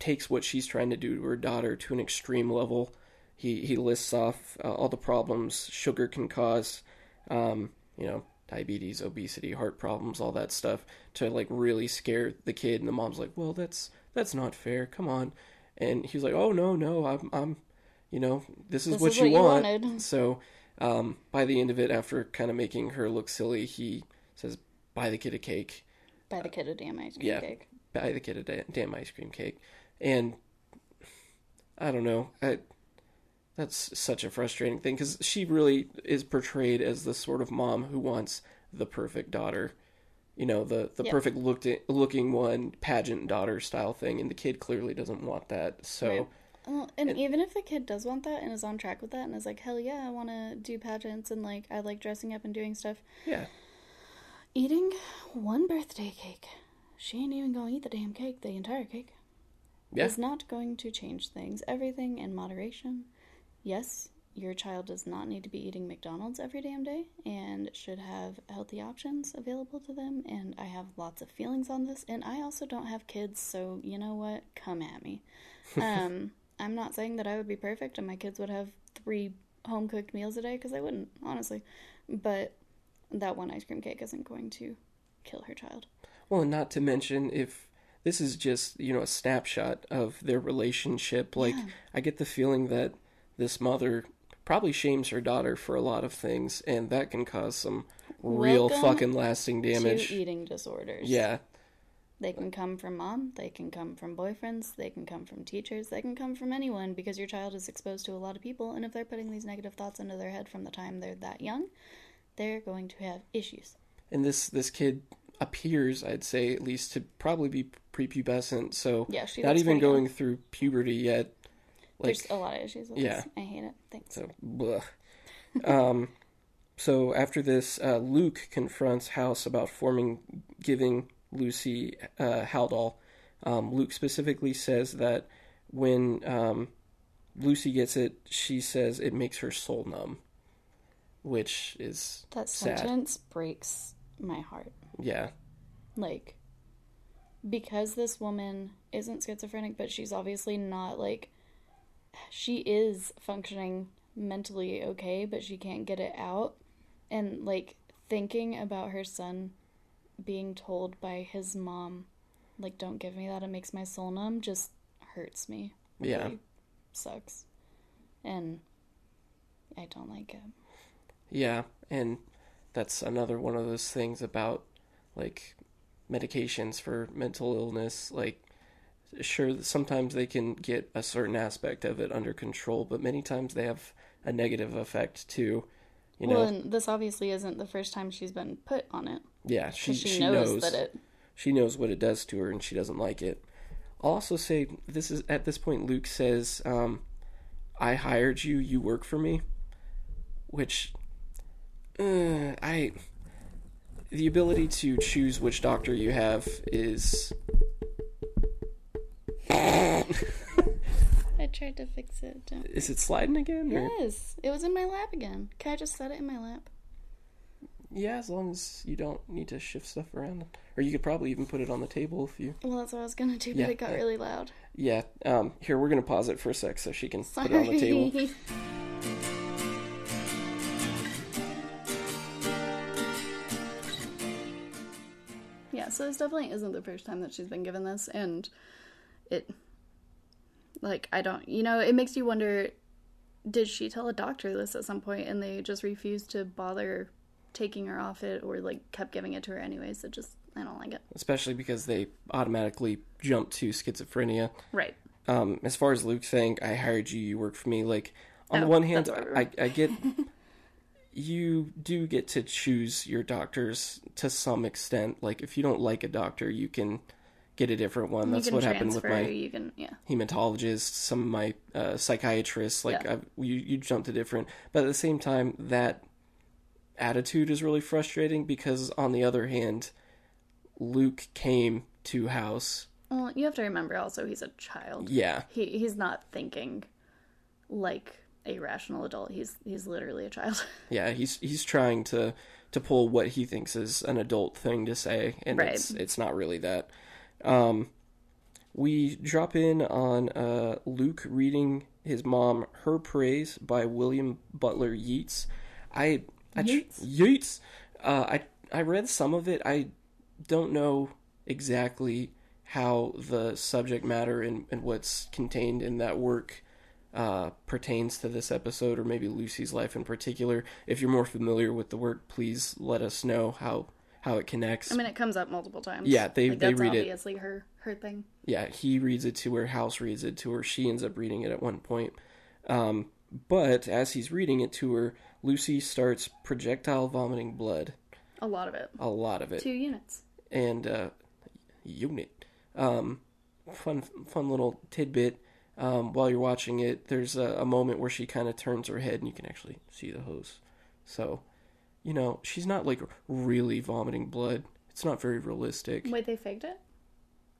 takes what she's trying to do to her daughter to an extreme level. He he lists off uh, all the problems sugar can cause, um, you know, diabetes, obesity, heart problems, all that stuff, to like really scare the kid. And the mom's like, "Well, that's that's not fair. Come on." And he's like, "Oh no, no, I'm I'm, you know, this is This what is you what you want." wanted. So um, by the end of it, after kind of making her look silly, he says, "Buy the kid a cake." Buy the kid a damn ice cream yeah. cake. buy the kid a da- damn ice cream cake. And I don't know. I, that's such a frustrating thing because she really is portrayed as the sort of mom who wants the perfect daughter. You know, the, the Yeah. perfect looked looking one, pageant daughter style thing. And the kid clearly doesn't want that. So, Right. Well, and even if the kid does want that and is on track with that and is like, hell yeah, I want to do pageants and like I like dressing up and doing stuff, yeah. Eating one birthday cake, she ain't even gonna eat the damn cake, the entire cake, Yeah. is not going to change things. Everything in moderation. Yes, your child does not need to be eating McDonald's every damn day and should have healthy options available to them. And I have lots of feelings on this. And I also don't have kids, so you know what? Come at me. Um, I'm not saying that I would be perfect and my kids would have three home cooked meals a day because I wouldn't, honestly. But that one ice cream cake isn't going to kill her child. Well, and not to mention if this is just you know a snapshot of their relationship. Like Yeah. I get the feeling that this mother probably shames her daughter for a lot of things, and that can cause some real Welcome fucking lasting damage. Eating disorders. Yeah, They can come from mom, they can come from boyfriends, they can come from teachers, they can come from anyone because your child is exposed to a lot of people. And if they're putting these negative thoughts into their head from the time they're that young, they're going to have issues. and this this kid appears, I'd say, at least to probably be prepubescent. So Yeah, she not even pretty young. going through puberty yet. Like There's a lot of issues with yeah. this. I hate it. Thanks. So, bleh. um, so after this, uh, Luke confronts House about Foreman, giving Lucy uh, Haldol. Um, Luke specifically says that when um, Lucy gets it, she says it makes her soul numb, which is That sad. sentence breaks my heart. Yeah, Like, because this woman isn't schizophrenic, but she's obviously not, like, she is functioning mentally okay, but she can't get it out. And, like, thinking about her son being told by his mom, like, don't give me that, it makes my soul numb, just hurts me. Yeah. really sucks. And I don't like it. Yeah, and that's another one of those things about like medications for mental illness. Like, sure, sometimes they can get a certain aspect of it under control, but many times they have a negative effect too. You know, well, and this obviously isn't the first time she's been put on it. yeah, she she, she knows, knows that it. she knows what it does to her and she doesn't like it. I'll also say this is at this point Luke says, um, "I hired you. You work for me," which uh, I the ability to choose which doctor you have is I tried to fix it. Don't. is it sliding again? Or? Yes, it was in my lap again. Can I just set it in my lap? Yeah, as long as you don't need to shift stuff around, or you could probably even put it on the table if you. Well, that's what I was gonna do, but Yeah, it got yeah. really loud. Yeah. Um. Here, we're gonna pause it for a sec so she can Sorry. put it on the table. so this definitely isn't the first time that she's been given this, and it, like, I don't, you know, it makes you wonder. Did she tell a doctor this at some point, and they just refused to bother taking her off it, or like kept giving it to her anyways? It just, I don't like it. especially because they automatically jump to schizophrenia. Right. Um, as far as Luke saying, "I hired you, you work for me," like on the one hand, I, I get you do get to choose your doctors to some extent. Like if you don't like a doctor, you can get a different one. That's you what happened with my can, yeah. hematologists, some of my uh, psychiatrists. Like Yeah. I've, you, you jump to different, but at the same time, that attitude is really frustrating because on the other hand, Luke came to House. Well, you have to remember also he's a child. Yeah, He he's not thinking like a rational adult. He's he's literally a child. yeah, he's he's trying to to pull what he thinks is an adult thing to say, and Right. it's it's not really that. Um, we drop in on uh, Luke reading his mom "Her Praise" by William Butler Yeats. I, I Yeats? Yeats. Uh, I I read some of it. I don't know exactly how the subject matter and, and what's contained in that work uh, pertains to this episode, or maybe Lucy's life in particular. If you're more familiar with the work, please let us know how how it connects. I mean, it comes up multiple times. Yeah, they- like, they that's read it. obviously her her thing. yeah, he reads it to her, House reads it to her, she ends up reading it at one point. Um, but as he's reading it to her, Lucy starts projectile vomiting blood, A lot of it. a lot of it, Two units. and uh, unit. Um, fun, fun little tidbit. Um, while you're watching it, there's a, a moment where she kind of turns her head, and you can actually see the hose. So, you know, she's not like really vomiting blood. It's not very realistic. Wait, they faked it.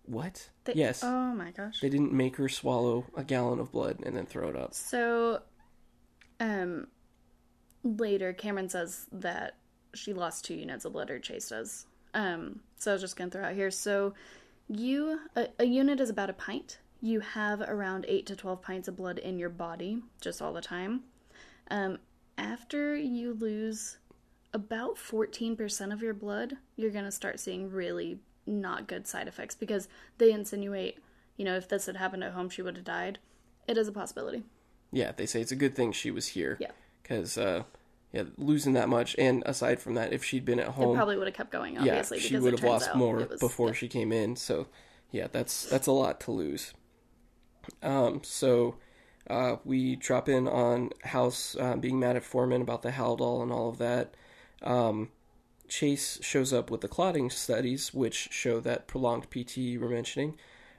What? They, yes. Oh my gosh. They didn't make her swallow a gallon of blood and then throw it up. So, um, later Cameron says that she lost two units of blood, or Chase does. Um, so I was just gonna throw out here. So, you a, a unit is about a pint. You have around eight to twelve pints of blood in your body, just all the time. Um, after you lose about fourteen percent of your blood, you're gonna start seeing really not good side effects because they insinuate, you know, if this had happened at home, she would have died. It is a possibility. Yeah, they say it's a good thing she was here. Yeah. Because, uh, yeah, losing that much, and aside from that, if she'd been at It home, probably would have kept going, yeah, obviously. she would have lost more was- before yeah. she came in. So, yeah, that's that's a lot to lose. Um, so uh, we drop in on House uh, being mad at Foreman about the Haldol and all of that. Um, Chase shows up with the clotting studies, which show that prolonged PT you were mentioning,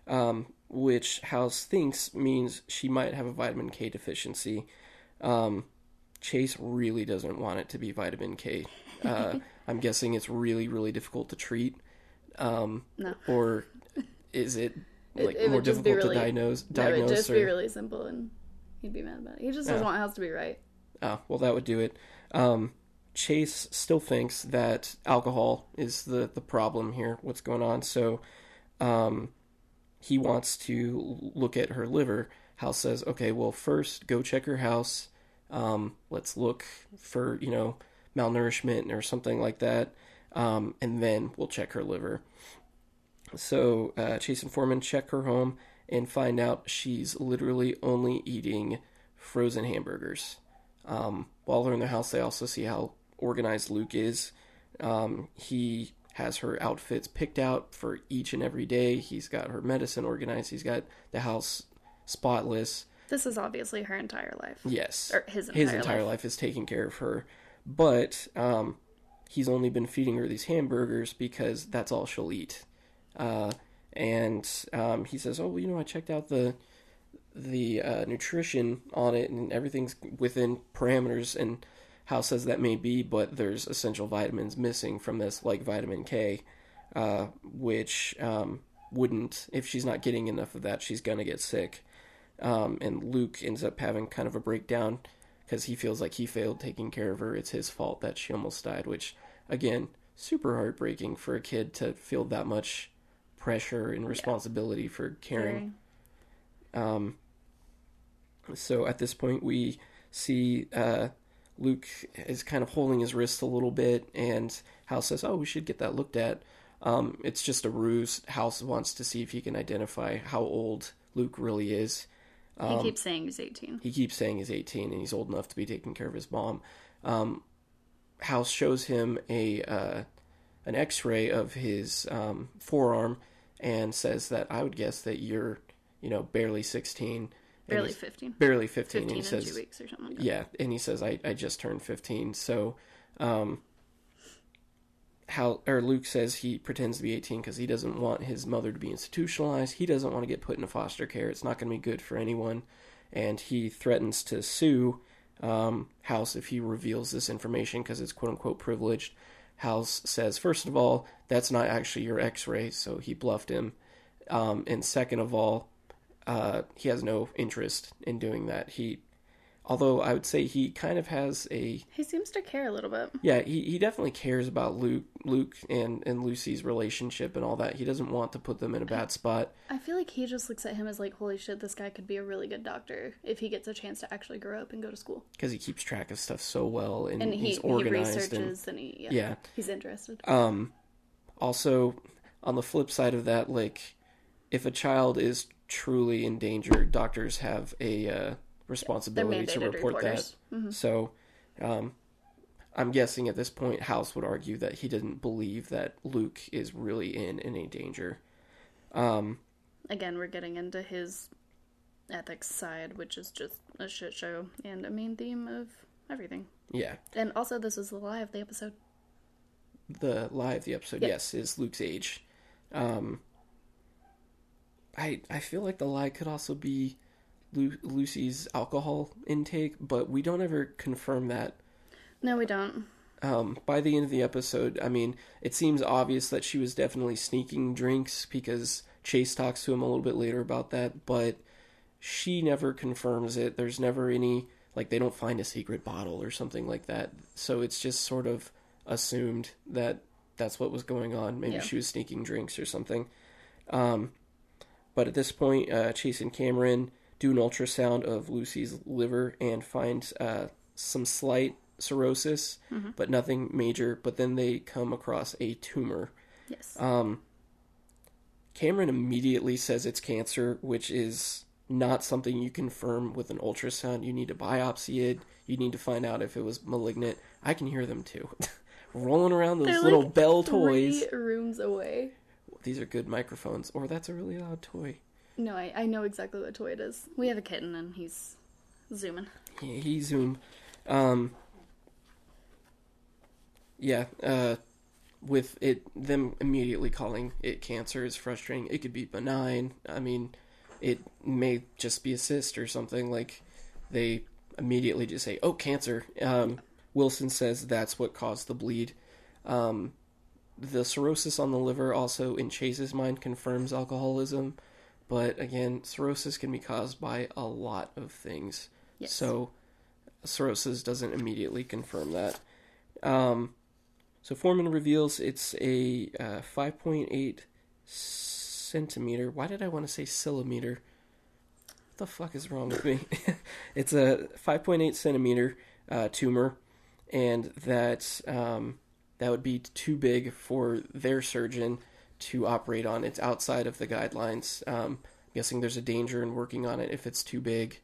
um, which House thinks means she might have a vitamin K deficiency. Um, Chase really doesn't want it to be vitamin K. Uh, I'm guessing it's really, really difficult to treat. Um, No. Or is It- like it more would just be to really- diagnose? No, it'd just or... be really simple and he'd be mad about it. He just doesn't want House to be right. Oh, well, that would do it. Um, Chase still thinks that alcohol is the, the problem here, what's going on. So um, he wants to look at her liver. House says, okay, well, first go check her house. Um, let's look for, you know, malnourishment or something like that. Um, and then we'll check her liver. So uh, Chase and Foreman check her home and find out she's literally only eating frozen hamburgers. Um, while they're in the house, they also see how organized Luke is. Um, he has her outfits picked out for each and every day. He's got her medicine organized. He's got the house spotless. This is obviously her entire life. Yes, Or his his entire entire life. life. is taking care of her. But um, he's only been feeding her these hamburgers because that's all she'll eat. Uh, and um, he says, "Oh, well, you know, I checked out the the uh, nutrition on it, and everything's within parameters." And House says that may be, but there's essential vitamins missing from this, like vitamin K, uh, which um, wouldn't if she's not getting enough of that, she's gonna get sick. Um, and Luke ends up having kind of a breakdown because he feels like he failed taking care of her. It's his fault that she almost died, which, again, super heartbreaking for a kid to feel that much pressure and responsibility for caring. Um, so at this point, we see uh, Luke is kind of holding his wrist a little bit, and House says, "Oh, we should get that looked at." Um, it's just a ruse. House wants to see if he can identify how old Luke really is. he keeps saying he's 18. He keeps saying he's 18 and he's old enough to be taking care of his mom. Um, House shows him a uh, an X-ray of his um, forearm and says that I would guess that you're, you know, barely 16. Barely 15. Barely 15. 15 and he says, two weeks or something like that. yeah, and he says I, I just turned 15. So, um, how or Luke says he pretends to be 18 because he doesn't want his mother to be institutionalized. He doesn't want to get put into foster care. It's not going to be good for anyone, and he threatens to sue um, House if he reveals this information because it's quote unquote privileged. House says first of all that's not actually your X-ray, so he bluffed him, um, and second of all, uh, he has no interest in doing that. He although I would say he kind of has a He seems to care a little bit. yeah he, he definitely cares about Luke Luke and and Lucy's relationship and all that. He doesn't want to put them in a bad spot. I feel like he just looks at him as like, holy shit, this guy could be a really good doctor if he gets a chance to actually grow up and go to school. because he keeps track of stuff so well and, And he, he's he organized and and, he, yeah, yeah. he's interested. Um, also, on the flip side of that, like if a child is truly in danger, doctors have a uh, responsibility to report reporters. that. So, um, I'm guessing at this point, House would argue that he didn't believe that Luke is really in any danger. Um, Again, we're getting into his ethics side, which is just a shit show and a main theme of everything. yeah, And also, this is the lie of the episode. the lie of the episode, Yeah. yes, is Luke's age. Um, I I feel like the lie could also be Lu- Lucy's alcohol intake, but we don't ever confirm that. No, we don't. Um, by the end of the episode, I mean, it seems obvious that she was definitely sneaking drinks because Chase talks to him a little bit later about that, but she never confirms it. There's never any like they don't find a secret bottle or something like that. So it's just sort of assumed that that's what was going on. Maybe Yeah. she was sneaking drinks or something. Um, but at this point, uh, Chase and Cameron do an ultrasound of Lucy's liver and find uh, some slight cirrhosis, but nothing major. But then they come across a tumor. Yes. Um, Cameron immediately says it's cancer, which is not something you confirm with an ultrasound. You need to biopsy it. You need to find out if it was malignant. I can hear them too, rolling around those They're little like bell Three toys. rooms away. These are good microphones, or that's a really loud toy. No, I, I know exactly what toy it is. We have a kitten and he's zooming. He, he zoomed. Um, yeah, uh, with it, them immediately calling it cancer is frustrating. It could be benign. I mean, it may just be a cyst or something. Like, they immediately just say, "Oh, cancer." Um, Wilson says that's what caused the bleed. Um, the cirrhosis on the liver also, in Chase's mind, confirms alcoholism. But again, cirrhosis can be caused by a lot of things. Yes. So cirrhosis doesn't immediately confirm that. Um, so Foreman reveals it's a uh, 5.8 centimeter. Why did I want to say centimeter? What the fuck is wrong with me? it's a 5.8 centimeter uh, tumor, and that um, that would be too big for their surgeon to operate on. It's outside of the guidelines. Um, I'm guessing there's a danger in working on it if it's too big.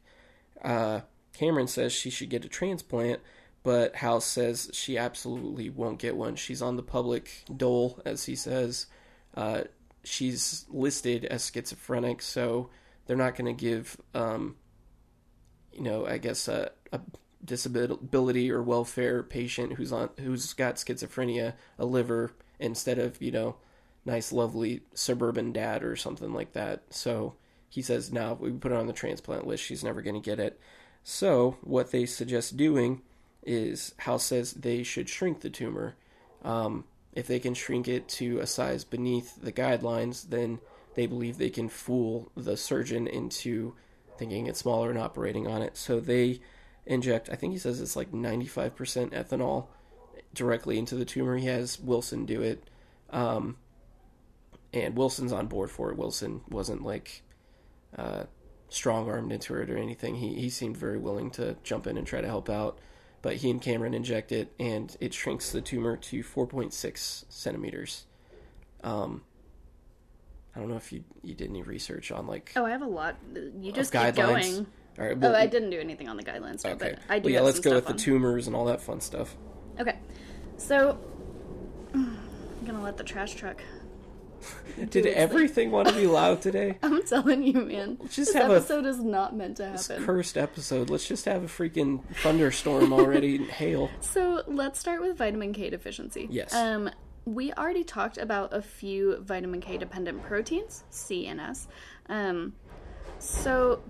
Uh, Cameron says she should get a transplant, but House says she absolutely won't get one. She's on the public dole, as he says. Uh, she's listed as schizophrenic, so they're not going to give, um, you know, I guess a, a disability or welfare patient who's on who's got schizophrenia a liver instead of you know nice lovely suburban dad or something like that. So he says now we put her on the transplant list. She's never going to get it. So what they suggest doing is House says they should shrink the tumor. Um, if they can shrink it to a size beneath the guidelines, then they believe they can fool the surgeon into thinking it's smaller and operating on it. So they inject, I think he says it's like 95% ethanol directly into the tumor. He has Wilson do it. Um, and Wilson's on board for it. Wilson wasn't like uh, strong armed into it or anything. He he seemed very willing to jump in and try to help out. But he and Cameron inject it, and it shrinks the tumor to 4.6 centimeters. Um, I don't know if you you did any research on like Oh, I have a lot. You just keep guidelines. going. All right, Oh, well, I didn't do anything on the guidelines, okay. but I do. well, yeah, let's go with stuff the tumors and all that fun stuff. Okay, so I'm gonna let the trash truck. Did everything want to be loud today? I'm telling you, man. just this have a- episode is not meant to This happen. cursed episode. Let's just have a freaking thunderstorm already and hail. So let's start with vitamin K deficiency. Yes. Um, we already talked about a few vitamin K dependent proteins, C and S. Um, so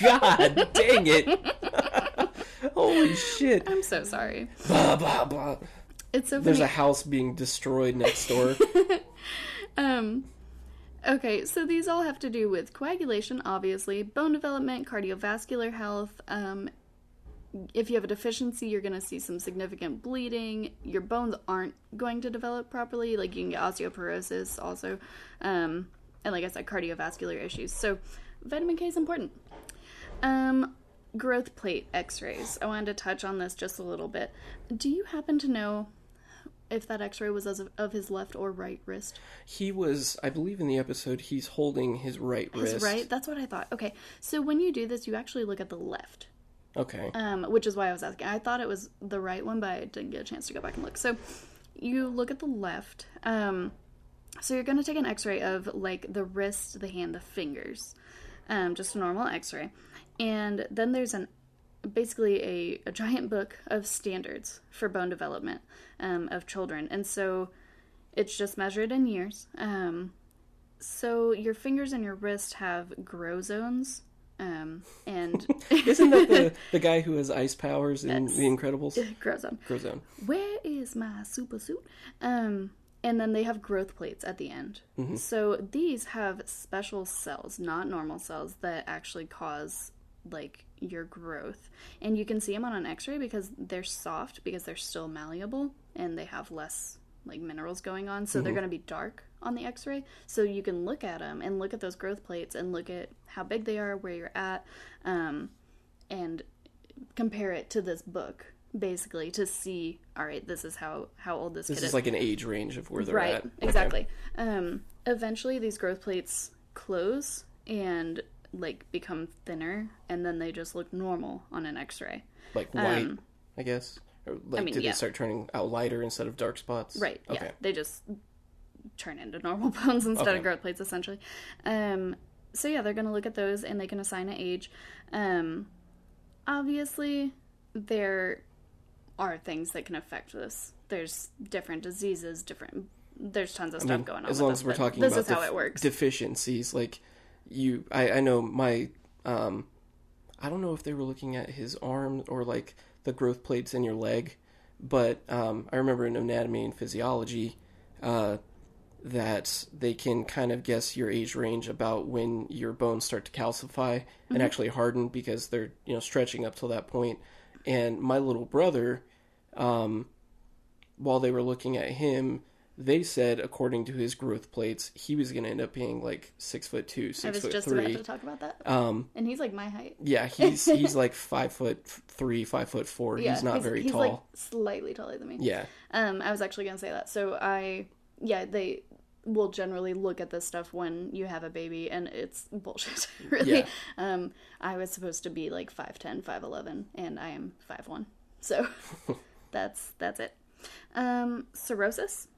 God dang it! Holy shit! I'm so sorry. Blah blah blah. It's so There's funny. a house being destroyed next door. Um, okay, so these all have to do with coagulation, obviously, bone development, cardiovascular health. Um, if you have a deficiency, you're going to see some significant bleeding. Your bones aren't going to develop properly. Like you can get osteoporosis also. Um, and like I said, cardiovascular issues. So vitamin K is important. Um, growth plate x rays. I wanted to touch on this just a little bit. Do you happen to know if that x ray was as of, of his left or right wrist? He was, I believe, in the episode, he's holding his right His wrist. right? That's what I thought. Okay, so when you do this, you actually look at the left, Okay. um, which is why I was asking. I thought it was the right one, but I didn't get a chance to go back and look. So you look at the left. Um, so you're going to take an x ray of like the wrist, the hand, the fingers, um, just a normal x ray. And then there's an basically a, a giant book of standards for bone development um, of children. And so it's just measured in years. Um, so your fingers and your wrist have grow zones. Um, and Isn't that the, the guy who has ice powers in Yes. The Incredibles? grow zone. Grow zone. Where is my super suit? Um, and then they have growth plates at the end. So these have special cells, not normal cells, that actually cause like your growth. And you can see them on an X-ray because they're soft because they're still malleable and they have less like minerals going on. So they're going to be dark on the X-ray. So you can look at them and look at those growth plates and look at how big they are, where you're at, um, and compare it to this book basically to see all right this is how how old this, This kid is like an age range of where they're right at. Okay. exactly um eventually these growth plates close and like become thinner and then they just look normal on an x-ray Like white, Um, I guess. Or like, mean, did yeah. they start turning out lighter instead of dark spots? right Okay. yeah they just turn into normal bones instead Okay. of growth plates essentially um so yeah they're gonna look at those and they can assign an age um obviously there are things that can affect this there's different diseases different there's tons of I stuff mean, going on as long this, as we're but talking this about is how def- it works deficiencies, like you, I, I know my, um, I don't know if they were looking at his arm or like the growth plates in your leg, but um, I remember in anatomy and physiology uh, that they can kind of guess your age range about when your bones start to calcify and actually harden because they're you know stretching up till that point. And my little brother, um, while they were looking at him, they said according to his growth plates, he was going to end up being like six foot two, six I was foot just three. about to talk about that. Um, And he's like my height. yeah, he's he's like five foot three, five foot four. Yeah, he's not very he's tall. like slightly taller than me. Yeah, Um, I was actually gonna say that. So I, yeah, they will generally look at this stuff when you have a baby, and it's bullshit. really. Yeah. Um, I was supposed to be like 5'10", 5'11", and I am 5'1". So that's that's it. Um, cirrhosis.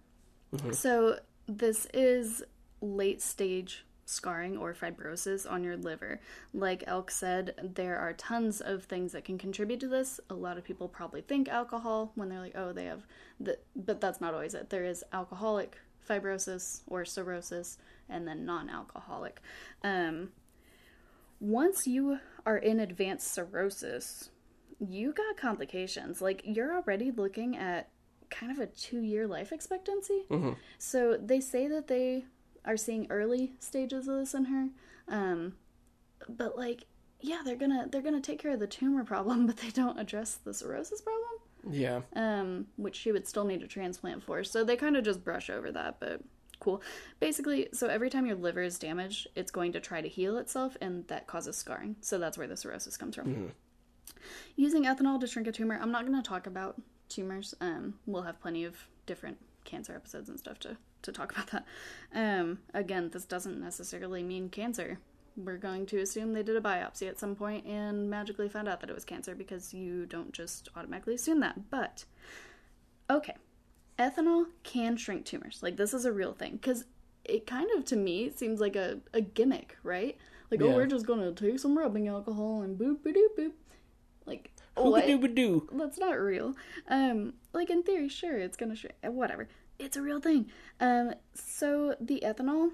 So this is late stage scarring or fibrosis on your liver. Like Elk said, there are tons of things that can contribute to this. A lot of people probably think alcohol when they're like, oh, they have the, but that's not always it. There is alcoholic fibrosis or cirrhosis, and then non-alcoholic. Um, once you are in advanced cirrhosis, you got complications. Like you're already looking at kind of a two year life expectancy. So they say that they are seeing early stages of this in her. Um, but like, yeah, they're gonna they're gonna take care of the tumor problem, but they don't address the cirrhosis problem. yeah. Um, which she would still need a transplant for. So they kind of just brush over that, but cool. Basically, so every time your liver is damaged, it's going to try to heal itself, and that causes scarring. So that's where the cirrhosis comes from. Using ethanol to shrink a tumor, I'm not going to talk about tumors. Um, we'll have plenty of different cancer episodes and stuff to, to talk about that. Um, again, this doesn't necessarily mean cancer. We're going to assume they did a biopsy at some point and magically found out that it was cancer because you don't just automatically assume that. But, okay, ethanol can shrink tumors. Like, this is a real thing because it kind of, to me, seems like a, a gimmick, right? Like, oh, we're just going to take some rubbing alcohol and boop a doop boop. Like, what? Hoobadooba-doo. that's not real. Um, like in theory, sure, it's gonna shrink. Whatever, it's a real thing. Um, so the ethanol,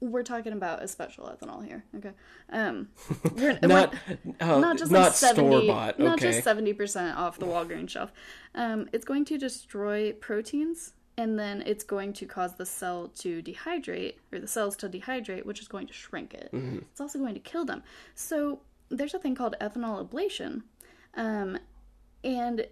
we're talking about a special ethanol here. Okay. Um, we're, Not, we're- uh, not just not like seventy, store bought. not just seventy percent off the Walgreens shelf. Um, it's going to destroy proteins. And then it's going to cause the cell to dehydrate, or the cells to dehydrate, which is going to shrink it. Mm-hmm. It's also going to kill them. So there's a thing called ethanol ablation, um, and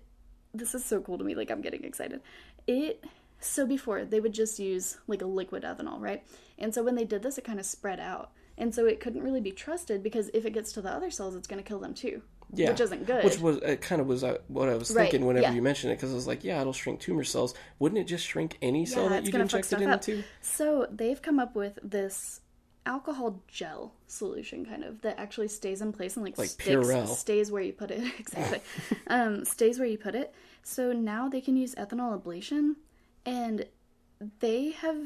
this is so cool to me. Like I'm getting excited. It so before they would just use like a liquid ethanol, right? And so when they did this, it kind of spread out, and so it couldn't really be trusted because if it gets to the other cells, it's going to kill them too. yeah. which isn't good. Which was it kind of was uh, what I was Right, thinking whenever yeah. you mentioned it because I was like, yeah, it'll shrink tumor cells. Wouldn't it just shrink any cell Yeah, that you'd gonna injected into? So they've come up with this alcohol gel solution kind of that actually stays in place and like, Like sticks, Purell. stays where you put it. Exactly. Um, stays where you put it. So now they can use ethanol ablation and they have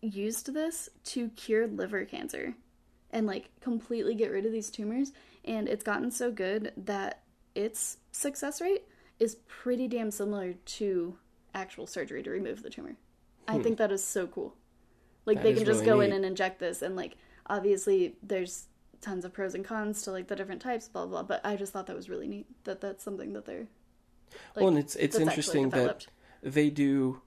used this to cure liver cancer and like completely get rid of these tumors and it's gotten so good that its success rate is pretty damn similar to actual surgery to remove the tumor. I think that is so cool like. That they can just really go in and inject this and like obviously there's tons of pros and cons to like the different types blah blah but i just thought that was really neat that that's something that they're like, well, and it's it's interesting that they do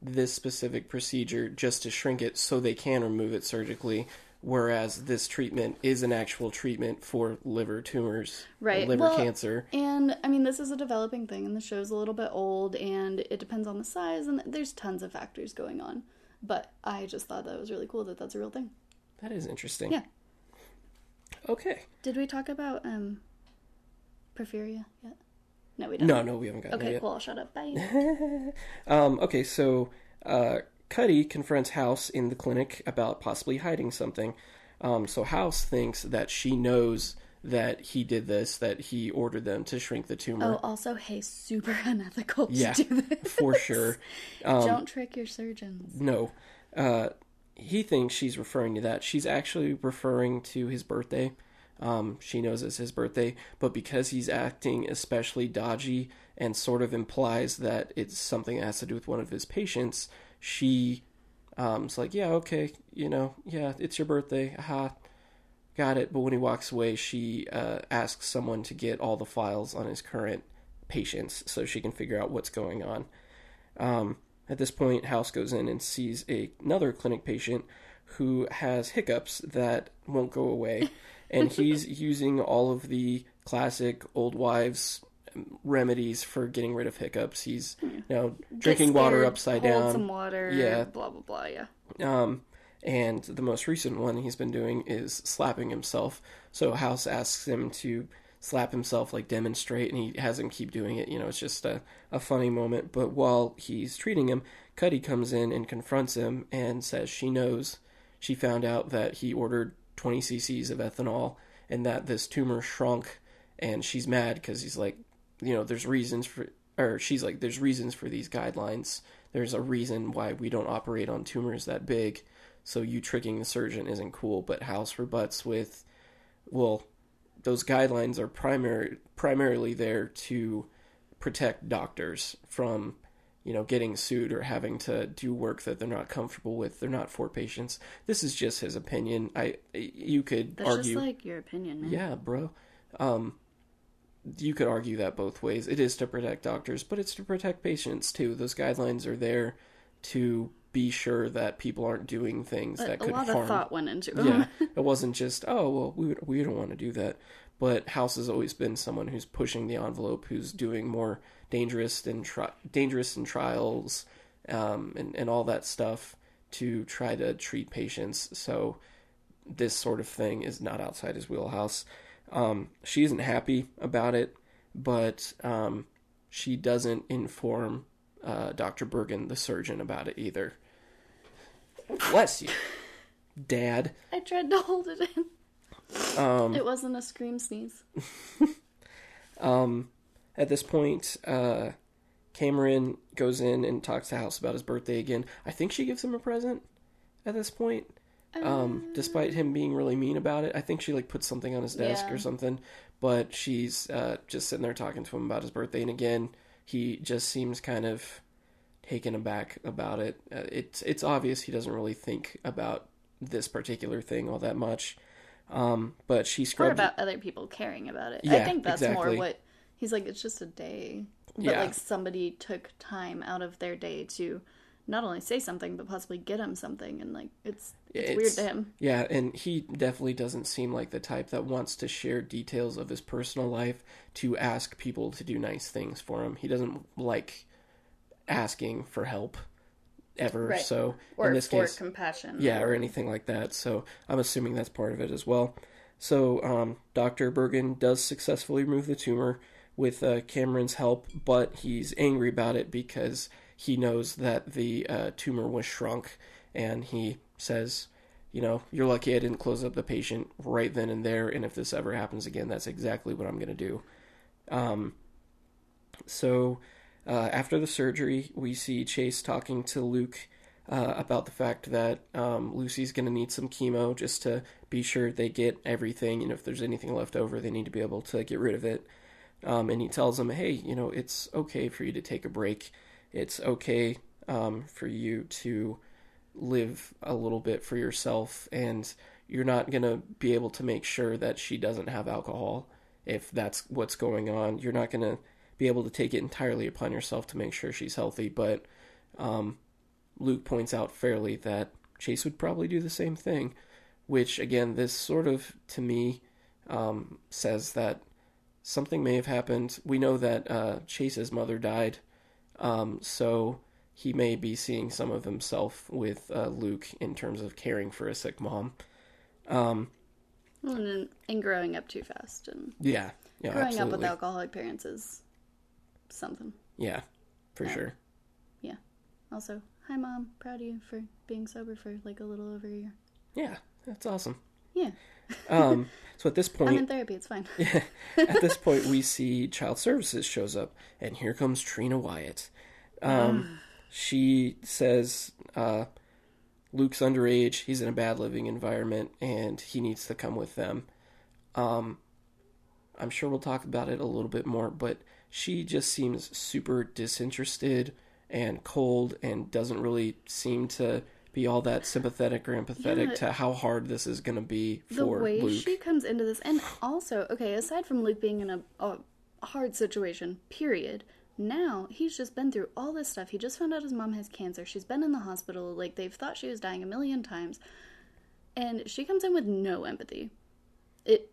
this specific procedure just to shrink it so they can remove it surgically. Whereas this treatment is an actual treatment for liver tumors, uh, Right. liver Well, cancer. And I mean, this is a developing thing, and the show's a little bit old, and it depends on the size, and there's tons of factors going on. But I just thought that was really cool that that's a real thing. That is interesting. Yeah. Okay. Did we talk about um, porphyria yet? No, we didn't. No, no, we haven't got. Okay, yet. cool. I'll shut up. Bye. Um, okay, so uh, Cuddy confronts House in the clinic about possibly hiding something. Um, so House thinks that she knows that he did this, that he ordered them to shrink the tumor. oh, also, hey, super unethical to yeah, do this. for sure. Um, Don't trick your surgeons. No. Uh, he thinks she's referring to that. She's actually referring to his birthday. Um, she knows it's his birthday, but because he's acting especially dodgy and sort of implies that it's something that has to do with one of his patients, she um, is like, yeah, okay, you know, yeah, it's your birthday. Aha. Got it. But when he walks away, she uh, asks someone to get all the files on his current patients so she can figure out what's going on. Um, at this point, House goes in and sees a, another clinic patient who has hiccups that won't go away, and he's using all of the classic old wives remedies for getting rid of hiccups. He's you know drinking Get water upside down. some water. Yeah. Blah blah blah. Yeah. Um, and the most recent one he's been doing is slapping himself. So House asks him to slap himself, like demonstrate, and he has him keep doing it. You know, it's just a, a funny moment. But while he's treating him, Cuddy comes in and confronts him and says she knows. She found out that he ordered 20 cc's of ethanol and that this tumor shrunk, and she's mad because he's like, you know, there's reasons for, or she's like, there's reasons for these guidelines. There's a reason why we don't operate on tumors that big. So you tricking the surgeon isn't cool. But House rebuts with, well, those guidelines are primary primarily there to protect doctors from you know getting sued or having to do work that they're not comfortable with. They're not for patients. This is just his opinion. I you could That's argue just like your opinion, man. yeah bro. Um you could argue that both ways. It is to protect doctors but it's to protect patients too. Those guidelines are there to be sure that people aren't doing things But that a could lot harm of thought went into it. yeah, it wasn't just oh well we would- we don't want to do that. But House has always been someone who's pushing the envelope, who's doing more dangerous and tri- dangerous in trials, um, and and all that stuff to try to treat patients. So this sort of thing is not outside his wheelhouse. Um, she isn't happy about it, but um, she doesn't inform uh, Dr. Bergen, the surgeon, about it either. Bless you, Dad. I tried to hold it in. Um, It wasn't a scream sneeze. um, at this point, uh, Cameron goes in and talks to House about his birthday again. I think she gives him a present at this point. Um, despite him being really mean about it, I think she like puts something on his desk Yeah. or something. But she's uh, just sitting there talking to him about his birthday, and again, he just seems kind of taken aback about it. Uh, it's it's obvious he doesn't really think about this particular thing all that much. Um, but she Or scrubbed. about other people caring about it. Yeah, I think that's exactly. more what he's like. It's just a day, but Yeah. like somebody took time out of their day to not only say something but possibly get him something, and like it's it's, weird to him. Yeah, and he definitely doesn't seem like the type that wants to share details of his personal life to ask people to do nice things for him. He doesn't like asking for help ever. Right. So Or in this for case, compassion. yeah, or anything like that. So I'm assuming that's part of it as well. So um, Dr. Bergen does successfully remove the tumor with uh, Cameron's help, but he's angry about it because he knows that the uh, tumor was shrunk, and he says, "You know, you're lucky I didn't close up the patient right then and there, and if this ever happens again, that's exactly what I'm going to do." Um, so uh, after the surgery, we see Chase talking to Luke uh, about the fact that um, Lucy's going to need some chemo just to be sure they get everything. And if there's anything left over, they need to be able to get rid of it. Um, and he tells them, hey, you know, it's okay for you to take a break. It's okay um, for you to live a little bit for yourself. And you're not going to be able to make sure that she doesn't have alcohol if that's what's going on. You're not going to be able to take it entirely upon yourself to make sure she's healthy. But um, Luke points out fairly that Chase would probably do the same thing, which again, this sort of to me um, says that something may have happened. We know that uh, Chase's mother died, um, so he may be seeing some of himself with uh, Luke in terms of caring for a sick mom. Um, and, and growing up too fast and yeah, yeah, growing absolutely. up with alcoholic parents is something. Yeah, for Yeah. sure. Yeah. Also, hi mom, proud of you for being sober for like a little over a year. Yeah, that's awesome. Yeah, Um, so at this point, I'm in therapy. It's fine. yeah, at this point, we see Child Services shows up, and here comes Trina Wyatt. Um, she says uh, Luke's underage. He's in a bad living environment, and he needs to come with them. Um, I'm sure we'll talk about it a little bit more, but she just seems super disinterested and cold, and doesn't really seem to be all that sympathetic or empathetic Yeah. to how hard this is going to be the for way Luke. she comes into this and also okay aside from luke being in a, a hard situation period now he's just been through all this stuff. He just found out his mom has cancer. She's been in the hospital. Like they've thought she was dying a million times. And she comes in with no empathy. It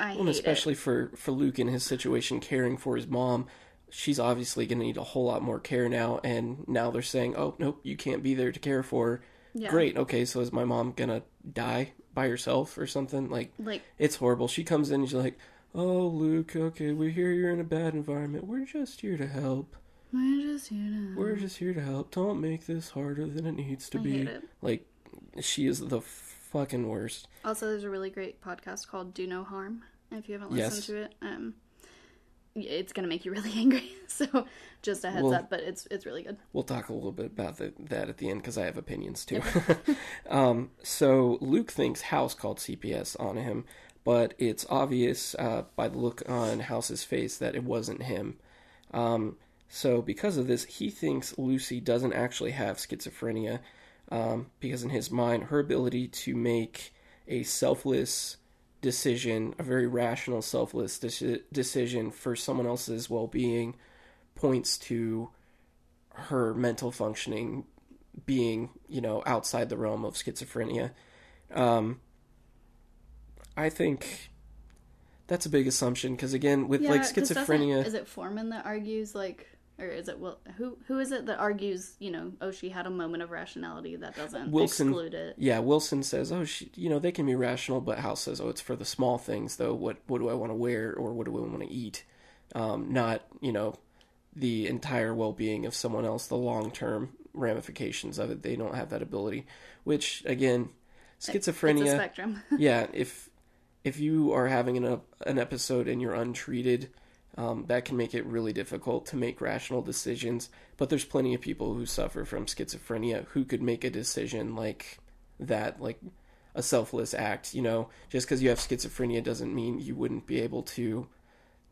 i Well, especially it. for for Luke in his situation, caring for his mom, she's obviously going to need a whole lot more care now. And now they're saying, "Oh, nope, you can't be there to care for her." Yeah. Great. Okay, so is my mom gonna die by herself or something? Like, like it's horrible. She comes in and she's like, "Oh, Luke, okay, we hear you're in a bad environment. We're just here to help. we're just here to Help. We're just here to help. Don't make this harder than it needs to I be." Like, she is the fucking worst. Also, there's a really great podcast called "Do No Harm." If you haven't listened Yes. to it, um, it's gonna make you really angry. So, just a heads Well- up. But it's it's really good. We'll talk a little bit about the, that at the end because I have opinions too. um, so Luke thinks House called CPS on him, but it's obvious uh, by the look on House's face that it wasn't him. Um, so because of this, he thinks Lucy doesn't actually have schizophrenia um, because in his mind, her ability to make a selfless decision, a very rational, selfless deci- decision for someone else's well-being, points to her mental functioning being, you know, outside the realm of schizophrenia. Um, I think that's a big assumption because again, with like 'cause doesn't- schizophrenia, Is it Foreman that argues like, or is it well, who who is it that argues? You know, oh, she had a moment of rationality that doesn't Wilson- exclude it. yeah, Wilson says, "Oh, she, you know, they can be rational," but House says, "Oh, it's for the small things, though. What what do I want to wear or what do I want to eat? Um, not you know, the entire well-being of someone else, the long-term ramifications of it. They don't have that ability. Which again, It's a schizophrenia. spectrum. yeah, if if you are having an an episode and you're untreated, um, that can make it really difficult to make rational decisions. But there's plenty of people who suffer from schizophrenia who could make a decision like that, like a selfless act. You know, just because you have schizophrenia doesn't mean you wouldn't be able to,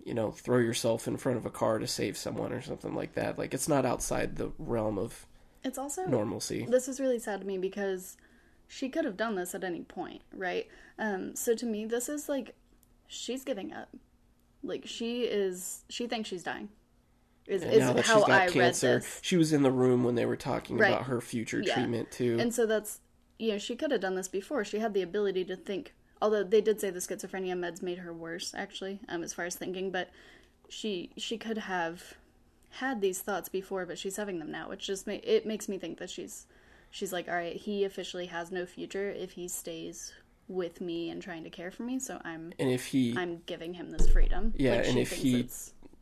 you know, throw yourself in front of a car to save someone or something like that. Like it's not outside the realm of It's also normalcy. this is really sad to me because she could have done this at any point, right? Um, so to me, this is like she's giving up. Like she is, she thinks she's dying. Is, And is now that how she's got I read cancer, this. she was in the room when they were talking Right. about her future Yeah. treatment too. And so that's you know she could have done this before. She had the ability to think. Although they did say the schizophrenia meds made her worse, actually, um, as far as thinking. But she she could have had these thoughts before, but she's having them now, which just ma- it makes me think that she's she's like, all right, he officially has no future if he stays with me and trying to care for me. So I'm and if he I'm giving him this freedom. Yeah, Like, and if he-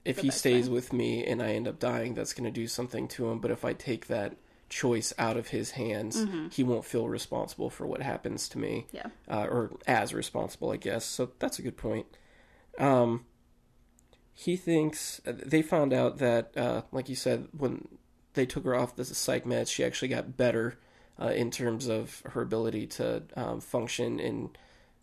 if he stays with me and I end up dying, that's going to do something to him. But if I take that choice out of his hands, Mm-hmm. he won't feel responsible for what happens to me, yeah, uh, or as responsible, I guess. So that's a good point. Um, he thinks they found out that, uh, like you said, when they took her off the psych meds, she actually got better uh, in terms of her ability to um, function and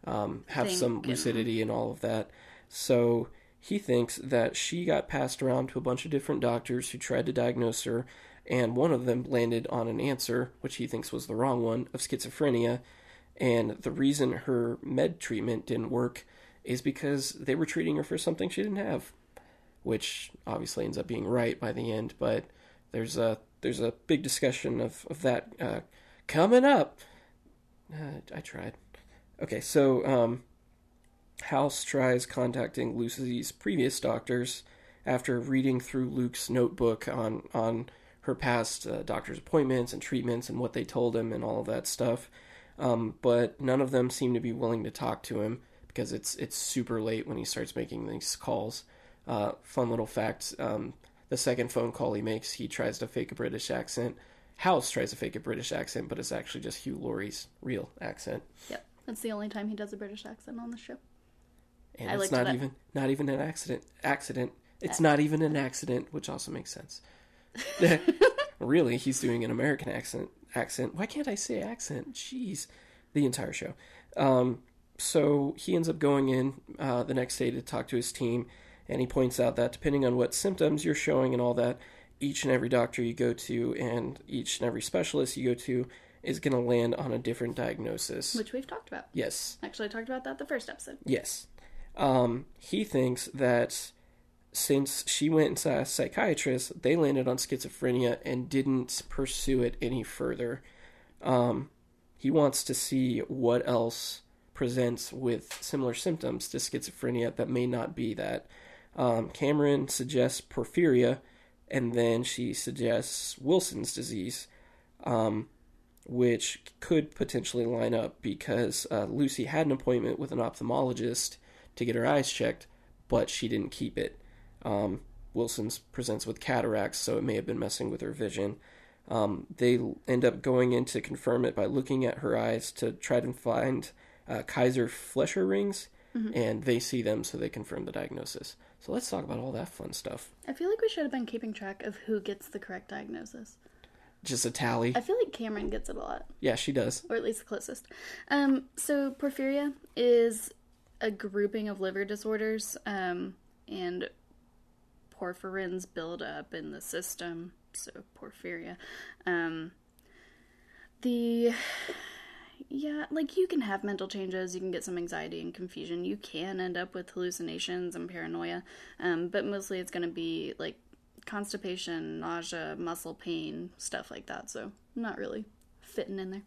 um, have Think some lucidity and all of that. So he thinks that she got passed around to a bunch of different doctors who tried to diagnose her, and one of them landed on an answer, which he thinks was the wrong one, of schizophrenia. And the reason her med treatment didn't work is because they were treating her for something she didn't have, which obviously ends up being right by the end. But there's a there's a big discussion of of that uh, coming up. Uh, I tried. Okay, so um, House tries contacting Lucy's previous doctors after reading through Luke's notebook on on her past uh, doctor's appointments and treatments and what they told him and all of that stuff. Um, but none of them seem to be willing to talk to him because it's it's super late when he starts making these calls. Uh, fun little fact: um, the second phone call he makes, he tries to fake a British accent. House tries to fake a British accent, but it's actually just Hugh Laurie's real accent, yep. That's the only time he does a British accent on the show. and I it's not that. even not even an accident. Accident. It's not even an accident, which also makes sense. really, he's doing an American accent. Accent. Why can't I say accent? Jeez, the entire show. Um, so he ends up going in uh, the next day to talk to his team, and he points out that depending on what symptoms you're showing and all that, each and every doctor you go to and each and every specialist you go to is going to land on a different diagnosis. Which we've talked about. yes, Actually, I talked about that the first episode. yes. Um, he thinks that since she went and saw a psychiatrist, they landed on schizophrenia and didn't pursue it any further. Um, he wants to see what else presents with similar symptoms to schizophrenia that may not be that. Um, Cameron suggests porphyria, and then she suggests Wilson's disease, um, which could potentially line up because uh, Lucy had an appointment with an ophthalmologist to get her eyes checked, but she didn't keep it. Um, Wilson's presents with cataracts, so it may have been messing with her vision. Um, they end up going in to confirm it by looking at her eyes to try to find uh, Kayser-Fleischer rings, and they see them, so they confirm the diagnosis. So let's talk about all that fun stuff. I feel like we should have been keeping track of who gets the correct diagnosis. Just a tally. I feel like Cameron gets it a lot, Yeah, she does. or at least the closest. Um, so porphyria is a grouping of liver disorders, um, and porphyrins build up in the system. So porphyria. Um, the yeah, like you can have mental changes, you can get some anxiety and confusion. You can end up with hallucinations and paranoia, um, but mostly it's going to be like constipation, nausea, muscle pain, stuff like that. So not really fitting in there.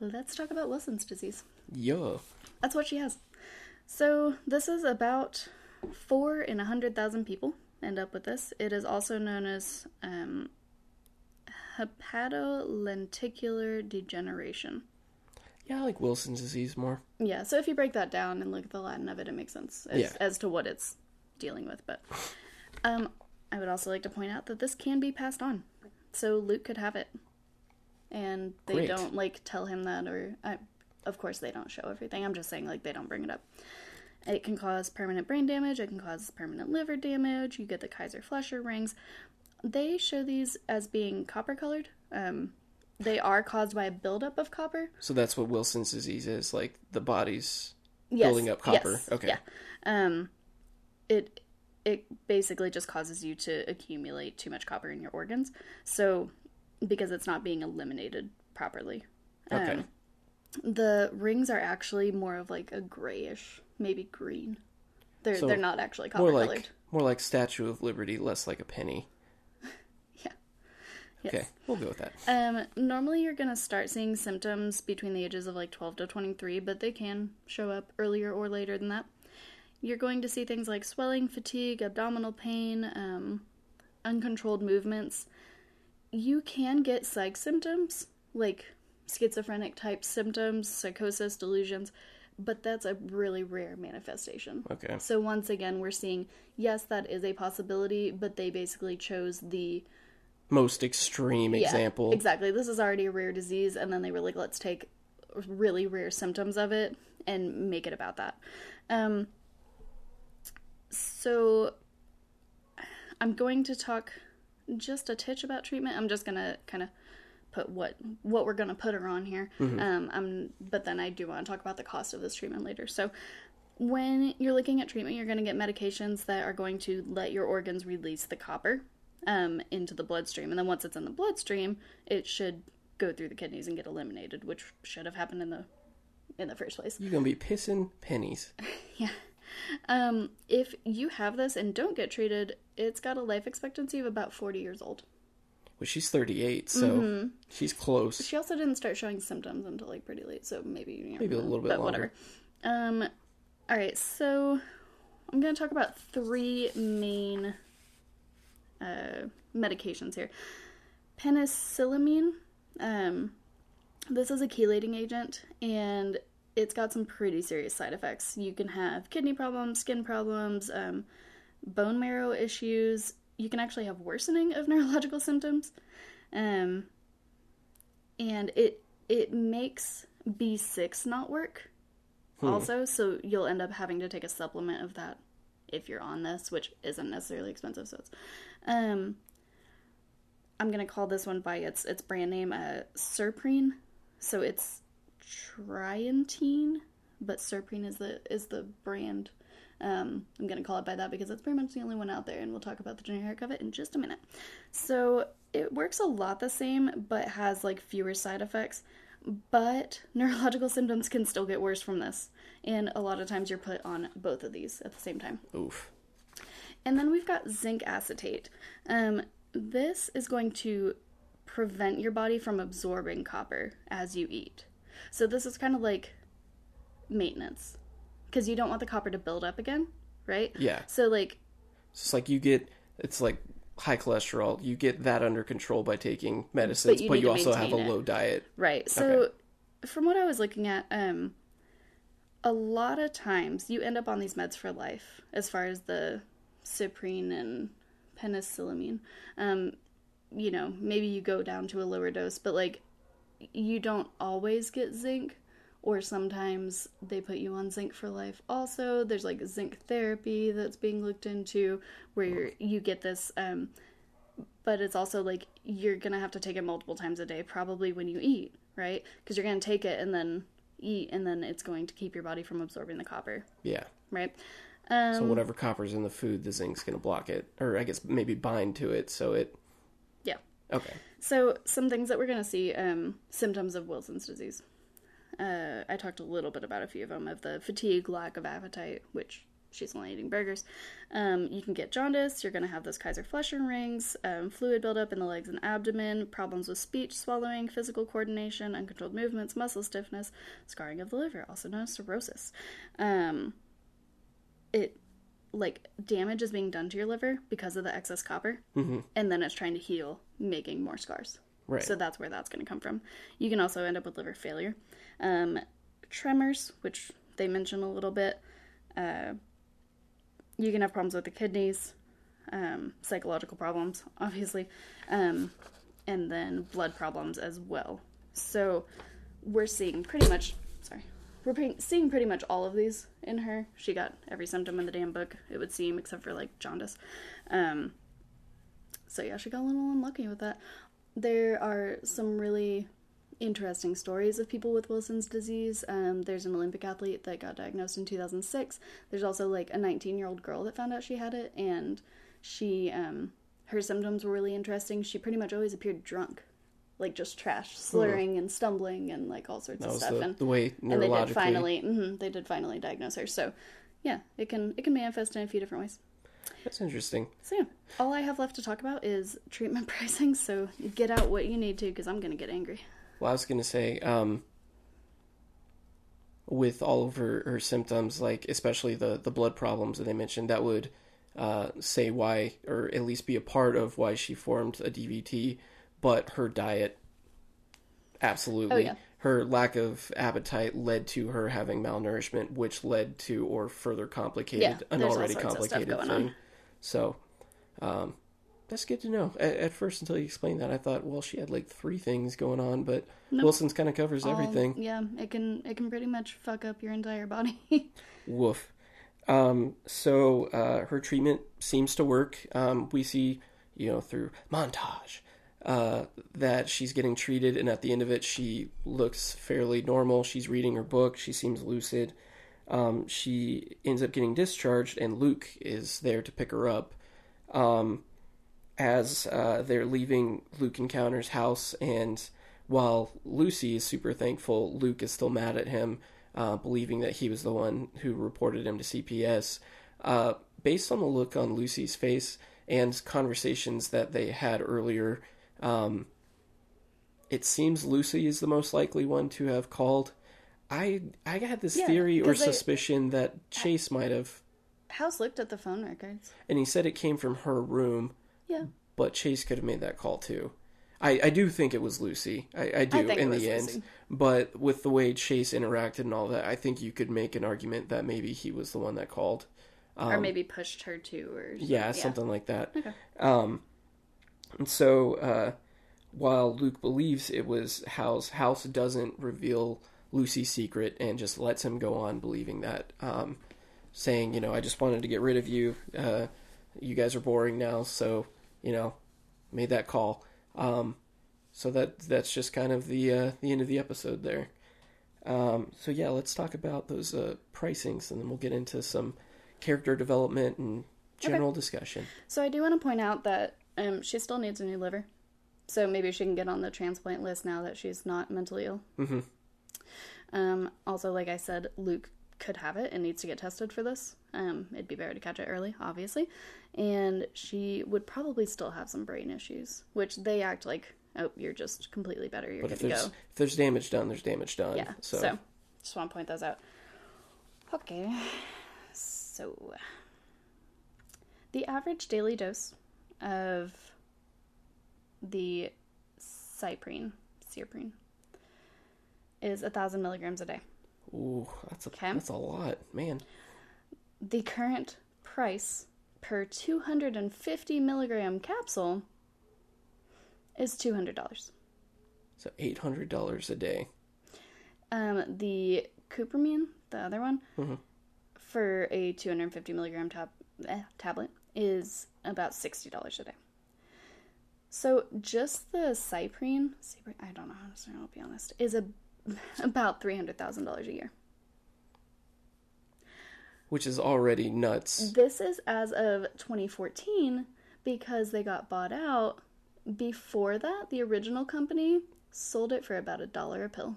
Let's talk about Wilson's disease. Yeah. That's what she has. So this is about four in a hundred thousand people end up with this. It is also known as um, hepatolenticular degeneration. Yeah, I like Wilson's disease more. Yeah, so if you break that down and look at the Latin of it, it makes sense as, Yeah. as to what it's dealing with. But um, I would also like to point out that this can be passed on. So Luke could have it. And they Great. don't, like, tell him that, or, I, of course, they don't show everything. I'm just saying, like, they don't bring it up. It can cause permanent brain damage, it can cause permanent liver damage. You get the Kayser-Fleischer rings. They show these as being copper colored. Um, they are caused by a buildup of copper. So that's what Wilson's disease is like the body's yes, building up copper. yes, Okay. Yeah. Um, it it basically just causes you to accumulate too much copper in your organs. So because it's not being eliminated properly. Okay. Um, the rings are actually more of like a grayish, maybe green. They're So, they're not actually copper more colored. more like Statue of Liberty, less like a penny. Yes. Okay, we'll go with that. Um, normally you're gonna start seeing symptoms between the ages of like 12 to 23, but they can show up earlier or later than that. You're going to see things like swelling, fatigue, abdominal pain, um, uncontrolled movements. You can get psych symptoms, like schizophrenic type symptoms, psychosis, delusions, but that's a really rare manifestation. Okay. So once again, we're seeing yes, that is a possibility, but they basically chose the Most extreme yeah, example. Exactly. This is already a rare disease, and then they were like, let's take really rare symptoms of it and make it about that. Um, so I'm going to talk just a titch about treatment. I'm just gonna kind of put what what we're gonna put her on here. Um, I'm, but then I do want to talk about the cost of this treatment later. So when you're looking at treatment, you're going to get medications that are going to let your organs release the copper um, into the bloodstream. And then once it's in the bloodstream, it should go through the kidneys and get eliminated, which should have happened in the in the first place. You're gonna be pissing pennies. Yeah. Um, if you have this and don't get treated, it's got a life expectancy of about 40 years old. Well, she's 38, so Mm-hmm. she's close. She also didn't start showing symptoms until like pretty late, so maybe you know, Maybe a little bit but longer. whatever. Um, all right, so I'm gonna talk about three main uh, medications here. Penicillamine. Um, this is a chelating agent, and it's got some pretty serious side effects. You can have kidney problems, skin problems, um, bone marrow issues. You can actually have worsening of neurological symptoms. Um, and it it makes B6 not work also, so you'll end up having to take a supplement of that if you're on this, which isn't necessarily expensive. So it's um I'm gonna call this one by its its brand name, uh, Syprine. So it's Trientine, but Syprine is the is the brand Um, I'm to call it by that because that's pretty much the only one out there, and we'll talk about the generic of it in just a minute. So it works a lot the same, but has like fewer side effects. But neurological symptoms can still get worse from this, and a lot of times you're put on both of these at the same time. Oof. And then we've got zinc acetate. Um, this is going to prevent your body from absorbing copper as you eat. So this is kind of like maintenance because you don't want the copper to build up again, right? Yeah. So like It's like you get it's like high cholesterol. You get that under control by taking medicines, you but you, also have a it. low diet. Right. So, from what I was looking at, um, a lot of times you end up on these meds for life, as far as the Syprine and penicillamine. Um, you know, maybe you go down to a lower dose, but like, you don't always get zinc, or sometimes they put you on zinc for life. Also, there's like zinc therapy that's being looked into, where you're, you get this. Um, but it's also like you're gonna have to take it multiple times a day probably when you eat right because you're gonna take it and then eat and then it's going to keep your body from absorbing the copper Yeah. right um, So whatever copper's in the food, the zinc's gonna block it, or I guess maybe bind to it. So it. yeah Okay. so some things that we're gonna see um, symptoms of wilson's disease uh, i talked a little bit about a few of them of the fatigue lack of appetite which she's only eating burgers um, you can get jaundice you're going to have those Kayser-Fleischer rings um, fluid buildup in the legs and abdomen problems with speech swallowing physical coordination uncontrolled movements muscle stiffness scarring of the liver also known as cirrhosis um, it like damage is being done to your liver because of the excess copper and then it's trying to heal making more scars Right. so that's where that's going to come from. You can also end up with liver failure, um, tremors, which they mention a little bit. Uh, you can have problems with the kidneys, um, psychological problems, obviously, um, and then blood problems as well. So we're seeing pretty much. We're seeing pretty much all of these in her. She got every symptom in the damn book, it would seem, except for like jaundice. Um, so yeah, she got a little unlucky with that. There are some really interesting stories of people with Wilson's disease. Um, there's an Olympic athlete that got diagnosed in 2006. There's also like a 19 year old girl that found out she had it, and she, um, her symptoms were really interesting. She pretty much always appeared drunk, like just trash, slurring and stumbling and like all sorts That of was stuff. the, and the way and they neurologically. did finally, hmm they did finally diagnose her. So yeah, it can it can manifest in a few different ways. That's interesting. So yeah, all I have left to talk about is treatment pricing. So get out what you need to, because I'm gonna get angry. Well, I was gonna say, um, with all of her, her symptoms, like especially the the blood problems that I mentioned, that would uh, say why, or at least be a part of why she formed a DVT. But her diet, absolutely, Oh, yeah. her lack of appetite led to her having malnourishment, which led to or further complicated Yeah, an already sorts of stuff complicated thing. on. So, um, that's good to know. At, at first, until you explained that, I thought, well, she had like three things going on, but Wilson's kind of covers All- everything. Yeah, it can it can pretty much fuck up your entire body. Woof. Um, so uh, her treatment seems to work. Um, we see, you know, through montage, uh, that she's getting treated, and at the end of it, she looks fairly normal. She's reading her book. She seems lucid. Um, she ends up getting discharged, and Luke is there to pick her up. Um, as uh, they're leaving, Luke encounters House, and while Lucy is super thankful, Luke is still mad at him, uh, believing that he was the one who reported him to CPS. Uh, based on the look on Lucy's face and conversations that they had earlier, um, it seems Lucy is the most likely one to have called. I I had this Yeah, theory or suspicion that Chase might have, House looked at the phone records. and he said it came from her room, Yeah, but Chase could have made that call too. I, I do think it was Lucy. I, I do it in the end. Lucy. But with the way Chase interacted and all that, I think you could make an argument that maybe he was the one that called. or maybe pushed her to, or Um, Yeah, something like that. Okay. Um, and so uh, while Luke believes it was House, House doesn't reveal Lucy's secret and just lets him go on believing that, um, saying, you know, I just wanted to get rid of you. Uh, you guys are boring now, so you know, made that call. Um, so that that's just kind of the uh, the end of the episode there. Um, so yeah, let's talk about those uh, pricings, and then we'll get into some character development and general discussion. So I do want to point out that um, she still needs a new liver. So maybe she can get on the transplant list now that she's not mentally ill. Mhm. Um, also, like I said, Luke could have it and needs to get tested for this. Um, it'd be better to catch it early, obviously. And she would probably still have some brain issues, which they act like, oh, you're just completely better. You're But good to go. if there's damage done, there's damage done. Yeah. So, So. just want to point those out. Okay. So the average daily dose of the Syprine, Syprine, is a thousand milligrams a day. ooh, that's a Okay. that's a lot, man. The current price per 250 milligram capsule is $200. So eight hundred dollars a day. Um, the Cuprimine, the other one, Mhm. for a 250 milligram tab- eh, tablet is about $60 a day. So just the Syprine, Syprine I don't know how to say it, I'll be honest, is a, about $300,000 a year. Which is already nuts. This is as of 2014 because they got bought out. Before that, the original company sold it for about a dollar a pill.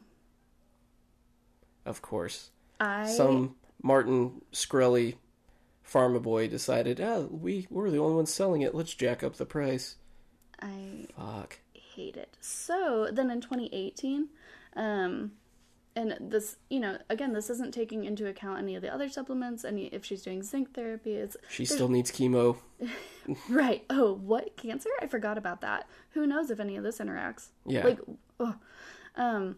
Of course. I Some Martin Shkreli pharma boy decided, oh, we we're the only ones selling it. Let's jack up the price. I Fuck. hate it. So then in 2018, um, and this, you know, again, this isn't taking into account any of the other supplements. Any if she's doing zinc therapy, it's She still needs chemo. right. Oh, what cancer? I forgot about that. Who knows if any of this interacts? Yeah. Like, oh, um.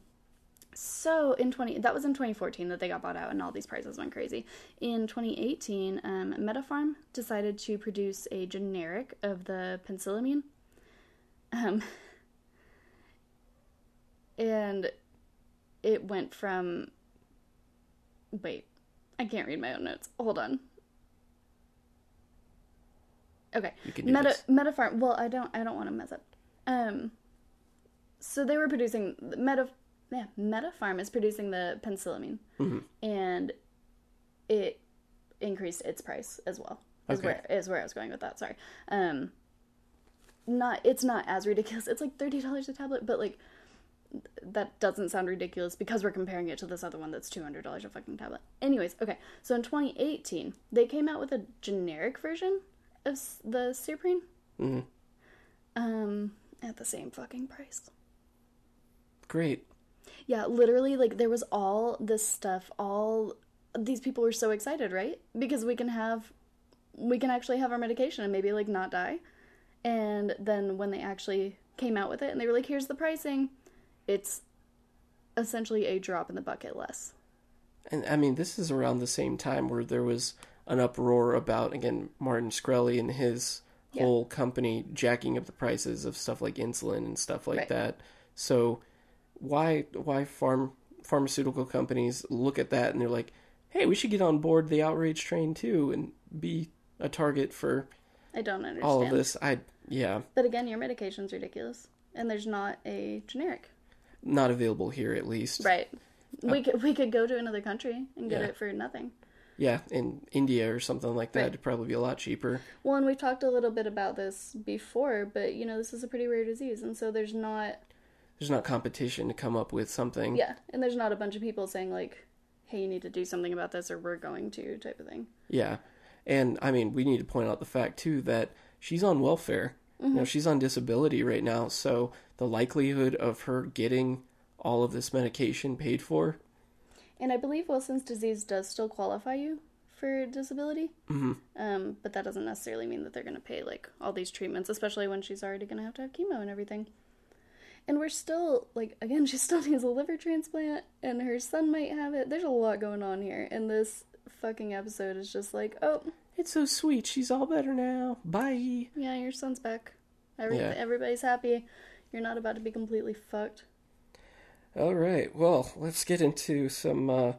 So in 20 that was in 2014 that they got bought out and all these prices went crazy. In 2018, um, Metapharm decided to produce a generic of the penicillamine. Um, and it went from wait, I can't read my own notes. Hold on. Okay. You can do Meta this. Metapharm. Well, I don't. I don't want to mess up. Um. So they were producing Meta. Yeah, Metapharm is producing the penicillamine, Mhm. and it increased its price as well. Is Okay. where is where I was going with that. Sorry. Um. Not. It's not as ridiculous. It's like thirty dollars a tablet, but like. That doesn't sound ridiculous because we're comparing it to this other one that's two hundred dollars a fucking tablet. Anyways, okay. So in 2018, they came out with a generic version of the Syprine, hmm um, at the same fucking price. Great. Yeah, literally, like there was all this stuff. All these people were so excited, right? Because we can have, we can actually have our medication and maybe like not die. And then when they actually came out with it and they were like, "Here's the pricing," it's essentially a drop in the bucket less. And I mean, this is around the same time where there was an uproar about again Martin Shkreli and his Yeah. whole company jacking up the prices of stuff like insulin and stuff like Right. that. So why why farm pharmaceutical companies look at that and they're like, "Hey, we should get on board the outrage train too and be a target for I don't understand. all of this." I yeah, But again, your medication's ridiculous, and there's not a generic. not available here at least. Right. Uh, we could we could go to another country and get Yeah. it for nothing. Yeah, in India or something like that, Right. it'd probably be a lot cheaper. Well, and we've talked a little bit about this before, but you know, this is a pretty rare disease, and so there's not There's not competition to come up with something. yeah, and there's not a bunch of people saying like, "Hey, you need to do something about this," or "We're going to," type of thing. Yeah. And I mean, we need to point out the fact too that she's on welfare. You know, she's on disability right now, so the likelihood of her getting all of this medication paid for, And I believe Wilson's disease does still qualify you for disability, Mhm. um, but that doesn't necessarily mean that they're going to pay like all these treatments, especially when she's already going to have to have chemo and everything. And we're still like again, she still needs a liver transplant, and her son might have it. There's a lot going on here, and this fucking episode is just like, oh, it's so sweet. She's all better now. Bye. yeah, your son's back. Every- Yeah. Everybody's happy. You're not about to be completely fucked. All right. Well, let's get into some uh,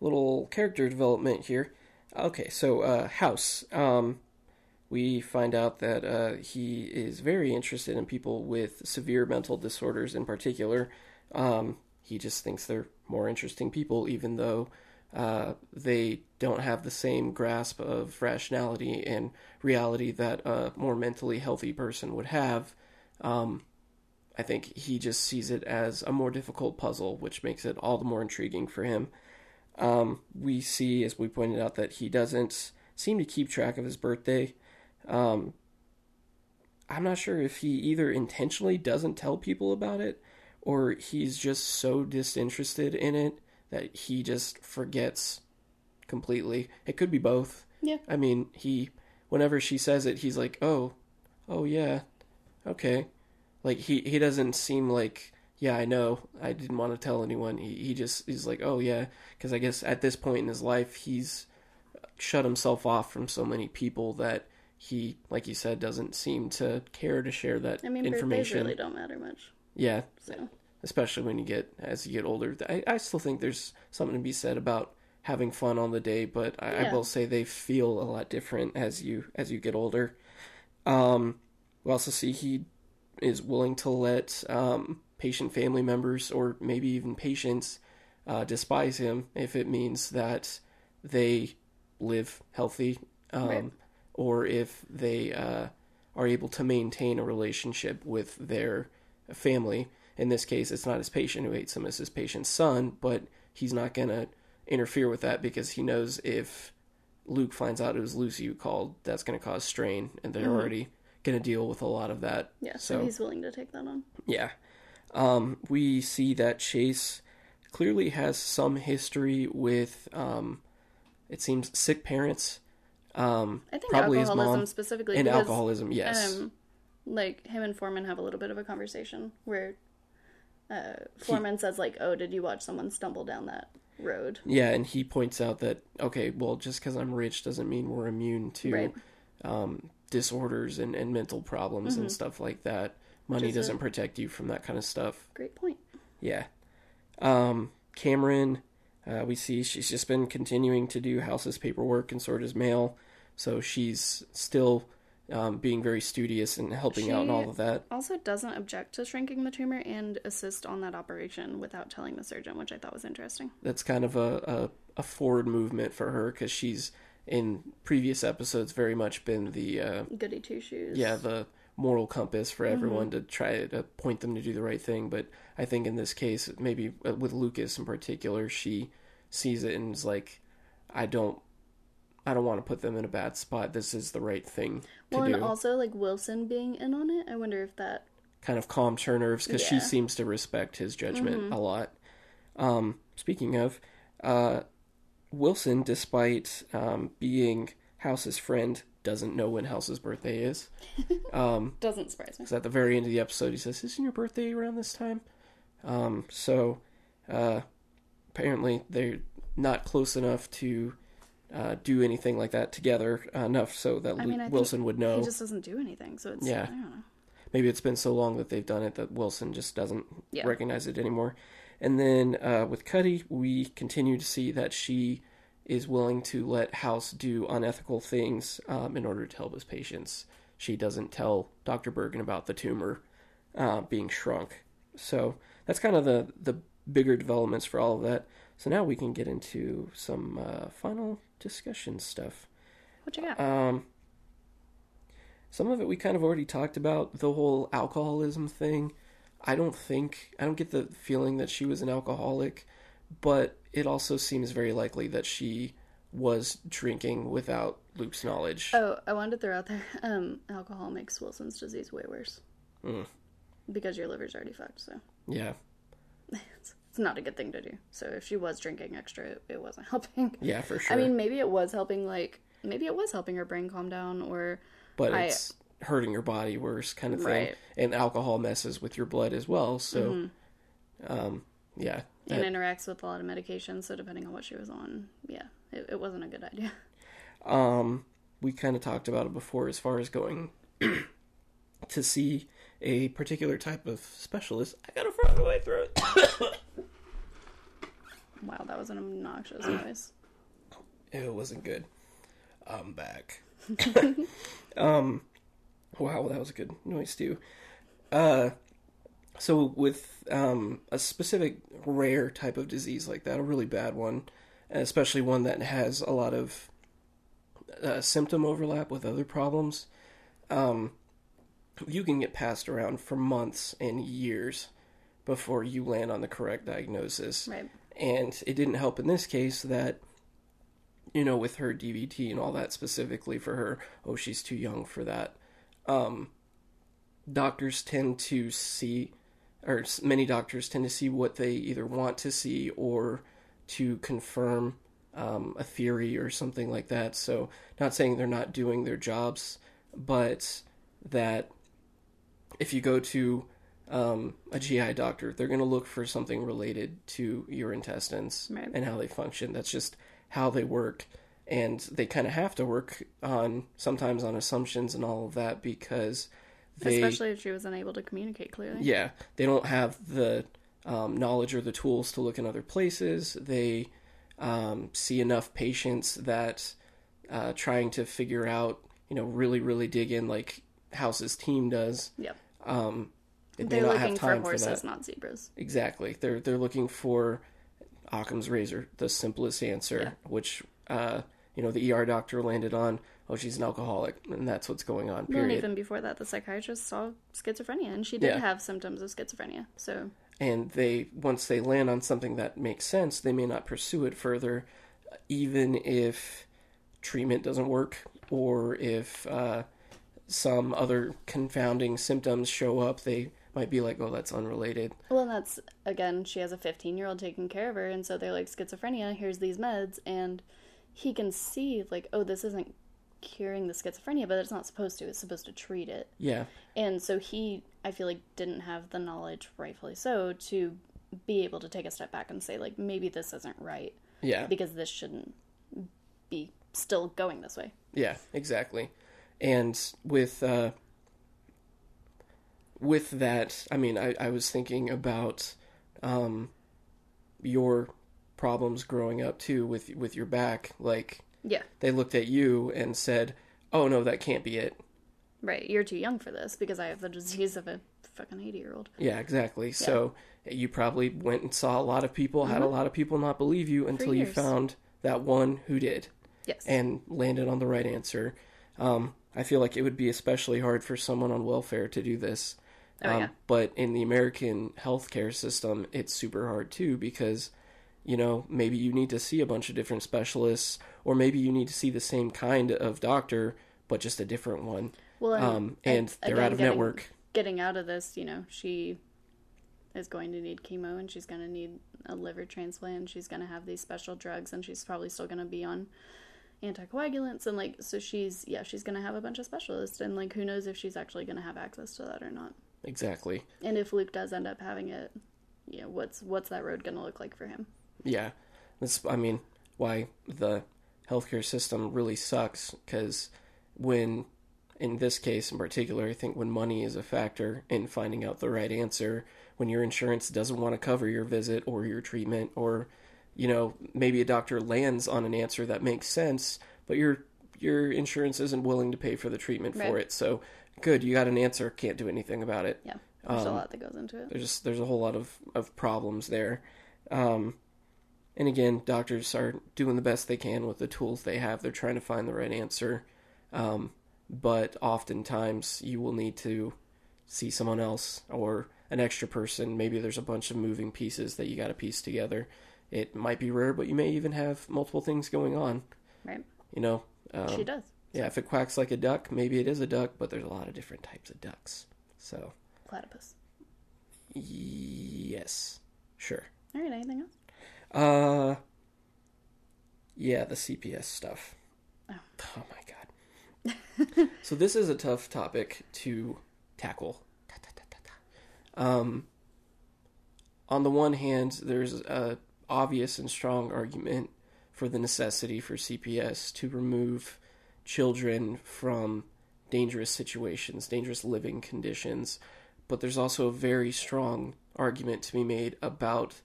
little character development here. Okay, so uh, House. Um, we find out that uh, he is very interested in people with severe mental disorders in particular. Um, he just thinks they're more interesting people, even though uh, they don't have the same grasp of rationality and reality that a more mentally healthy person would have. Um, I think he just sees it as a more difficult puzzle, which makes it all the more intriguing for him. Um, we see, as we pointed out, that he doesn't seem to keep track of his birthday. Um, I'm not sure if he either intentionally doesn't tell people about it or he's just so disinterested in it that he just forgets completely. It could be both. Yeah. I mean, he whenever she says it, he's like, "Oh, oh yeah, okay." Like he he doesn't seem like, "Yeah, I know. I didn't want to tell anyone." He he just he's like, "Oh yeah," because I guess at this point in his life, he's shut himself off from so many people that he, like you said, doesn't seem to care to share that I mean, birthdays information. really don't matter much. Yeah, So especially when you get as you get older. I, I still think there's something to be said about having fun on the day, but I, I will say they feel a lot different as you as you get older. Um, we also see he is willing to let um, patient family members or maybe even patients uh, despise him if it means that they live healthy um, Right. Or if they uh, are able to maintain a relationship with their family. In this case, it's not his patient who hates him, it's his patient's son, but he's not going to interfere with that because he knows if Luke finds out it was Lucy who called, that's going to cause strain, and they're already going to deal with a lot of that. yeah, so, So- he's willing to take that on. Yeah. Um, we see that Chase clearly has some history with, um, it seems, sick parents. Um, I think probably his alcoholism mom. specifically And because, alcoholism, yes. Um, like him and Foreman have a little bit of a conversation where uh, Foreman says like, "Oh, did you watch someone stumble down that road?" Yeah, and he points out that okay, well, just because I'm rich doesn't mean we're immune to Right. um, disorders and, and mental problems and stuff like that. Money Mm-hmm. a- doesn't protect you from that kind of stuff. Great point. Yeah. Um, Cameron, uh, we see she's just been continuing to do House's paperwork and sort his mail, so she's still um, being very studious and helping out and all of that. Also, doesn't object to shrinking the tumor and assist on that operation without telling the surgeon, which I thought was interesting. That's kind of a, a, a forward movement for her because she's in previous episodes very much been the uh, Goody two shoes. yeah the moral compass for everyone to try to point them to do the right thing but i think in this case maybe uh, with lucas in particular she sees it and is like i don't i don't want to put them in a bad spot this is the right thing to Well, do and also like Wilson being in on it. I wonder if that. kind of calms her nerves because she Yeah. Mm-hmm. seems to respect his judgment a lot. Um, speaking of, uh, Wilson, despite um, being House's friend, doesn't know when House's birthday is. Um, Doesn't surprise me. 'cause at the very end of the episode, he says, "Isn't your birthday around this time?" Um, so uh, apparently, they're not close enough to. Uh, do anything like that together uh, enough so that I mean, Wilson would know. He just doesn't do anything, so it's Yeah. I don't know. maybe it's been so long that they've done it that Wilson just doesn't Yeah. recognize it anymore. And then uh, with Cuddy, we continue to see that she is willing to let House do unethical things um, in order to help his patients. She doesn't tell Dr. Bergen about the tumor uh, being shrunk. So that's kind of the, the bigger developments for all of that. So now we can get into some uh, final discussion stuff. What you got? Um, some of it we kind of already talked about the whole alcoholism thing. I don't think I don't get the feeling that she was an alcoholic, but it also seems very likely that she was drinking without Luke's knowledge. oh, I wanted to throw out there. Um, alcohol makes Wilson's disease way worse Mm. because your liver's already fucked. So Yeah, it's, it's not a good thing to do. So if she was drinking extra, it, it wasn't helping. yeah, for sure. I mean, maybe it was helping. Like maybe it was helping her brain calm down, or but I- it's hurting your body worse, kind of thing. Right. And alcohol messes with your blood as well. So, Mm-hmm. um, yeah, and interacts with a lot of medications. So depending on what she was on, yeah, it, it wasn't a good idea. Um, we kind of talked about it before as far as going to see a particular type of specialist. I got a frog in my throat. Wow, that was an obnoxious noise. it wasn't good. I'm back. um, wow, that was a good noise too. Uh, so with um a specific rare type of disease like that, a really bad one, and especially one that has a lot of uh, symptom overlap with other problems, um, you can get passed around for months and years before you land on the correct diagnosis. Right. And it didn't help in this case that, you know, with her DVT and all that specifically for her, oh, she's too young for that. Um, doctors tend to see, or many doctors tend to see what they either want to see or to confirm um, a theory or something like that. So, not saying they're not doing their jobs, but that if you go to um, a GI doctor, they're going to look for something related to your intestines Right. and how they function. That's just how they work. And they kind of have to work on sometimes on assumptions and all of that because they, Especially if she was unable to communicate clearly. yeah, they don't have the um, knowledge or the tools to look in other places. They um, see enough patients that uh, trying to figure out, you know, really, really dig in like House's team does. Yep. Um, they they're not looking have for time for, horses, that. not zebras. Exactly. They're they're looking for Occam's razor, the simplest answer, which uh, you know the ER doctor landed on. Oh, she's an alcoholic, and that's what's going on. Well, and Period. even before that, the psychiatrist saw schizophrenia, and she did Yeah. have symptoms of schizophrenia. So, and they once they land on something that makes sense, they may not pursue it further, even if treatment doesn't work or if uh, some other confounding symptoms show up. They might be like, "Oh, that's unrelated." well, and that's again, she has a 15 year old taking care of her, and so they're like schizophrenia. Here's these meds, and he can see like, oh, this isn't curing the schizophrenia, but it's not supposed to. It's supposed to treat it. Yeah, And so he, I feel like, didn't have the knowledge, rightfully so, to be able to take a step back and say, like, maybe this isn't right yeah, because this shouldn't be still going this way. yeah, exactly. And with uh, with that, I mean, I, I was thinking about um, your problems growing up too with with your back, like. Yeah, they looked at you and said, "Oh no, that can't be it." right. You're too young for this because I have the disease of a fucking 80 year old. Yeah, exactly. So you probably went and saw a lot of people, had a lot of people not believe you until you found that one who did Yes. and landed on the right answer. Um, I feel like it would be especially hard for someone on welfare to do this. Oh, um. But in the American healthcare system, it's super hard too because, you know, maybe you need to see a bunch of different specialists, or maybe you need to see the same kind of doctor, but just a different one. well, and, Um, and they're again, out of getting- network. Getting out of this, you know, she is going to need chemo and she's going to need a liver transplant. and She's going to have these special drugs and she's probably still going to be on anticoagulants and like so she's yeah she's to have a bunch of specialists and like who knows if she's actually to have access to that or not. Exactly. and if luke does end up having it you know what's what's that road to look like for him? Yeah, that's I mean why the healthcare system really sucks because when in this case in particular, I think when money is a factor in finding out the right answer, when your insurance doesn't want to cover your visit or your treatment, or you know maybe a doctor lands on an answer that makes sense, but your your insurance isn't willing to pay for the treatment for it. So good, you got an answer, can't do anything about it. yeah there's a Um, lot that goes into it There's just, there's a whole lot of, of problems there. Um, and again, doctors are doing the best they can with the tools they have. They're trying to find the right answer. Um, but oftentimes you will need to see someone else or an extra person. Maybe there's a bunch of moving pieces that you got to piece together. It might be rare, but you may even have multiple things going on. right You know, um, she does yeah. If it quacks like a duck, maybe it is a duck, but there's a lot of different types of ducks. So platypus yes, sure. all right anything else Uh, yeah, the CPS stuff. Oh. Oh my god. so this is a tough topic to tackle. Ta, ta, ta, ta, ta. Um, on the one hand, there's a obvious and strong argument for the necessity for CPS to remove children from dangerous situations, dangerous living conditions. But there's also a very strong argument to be made about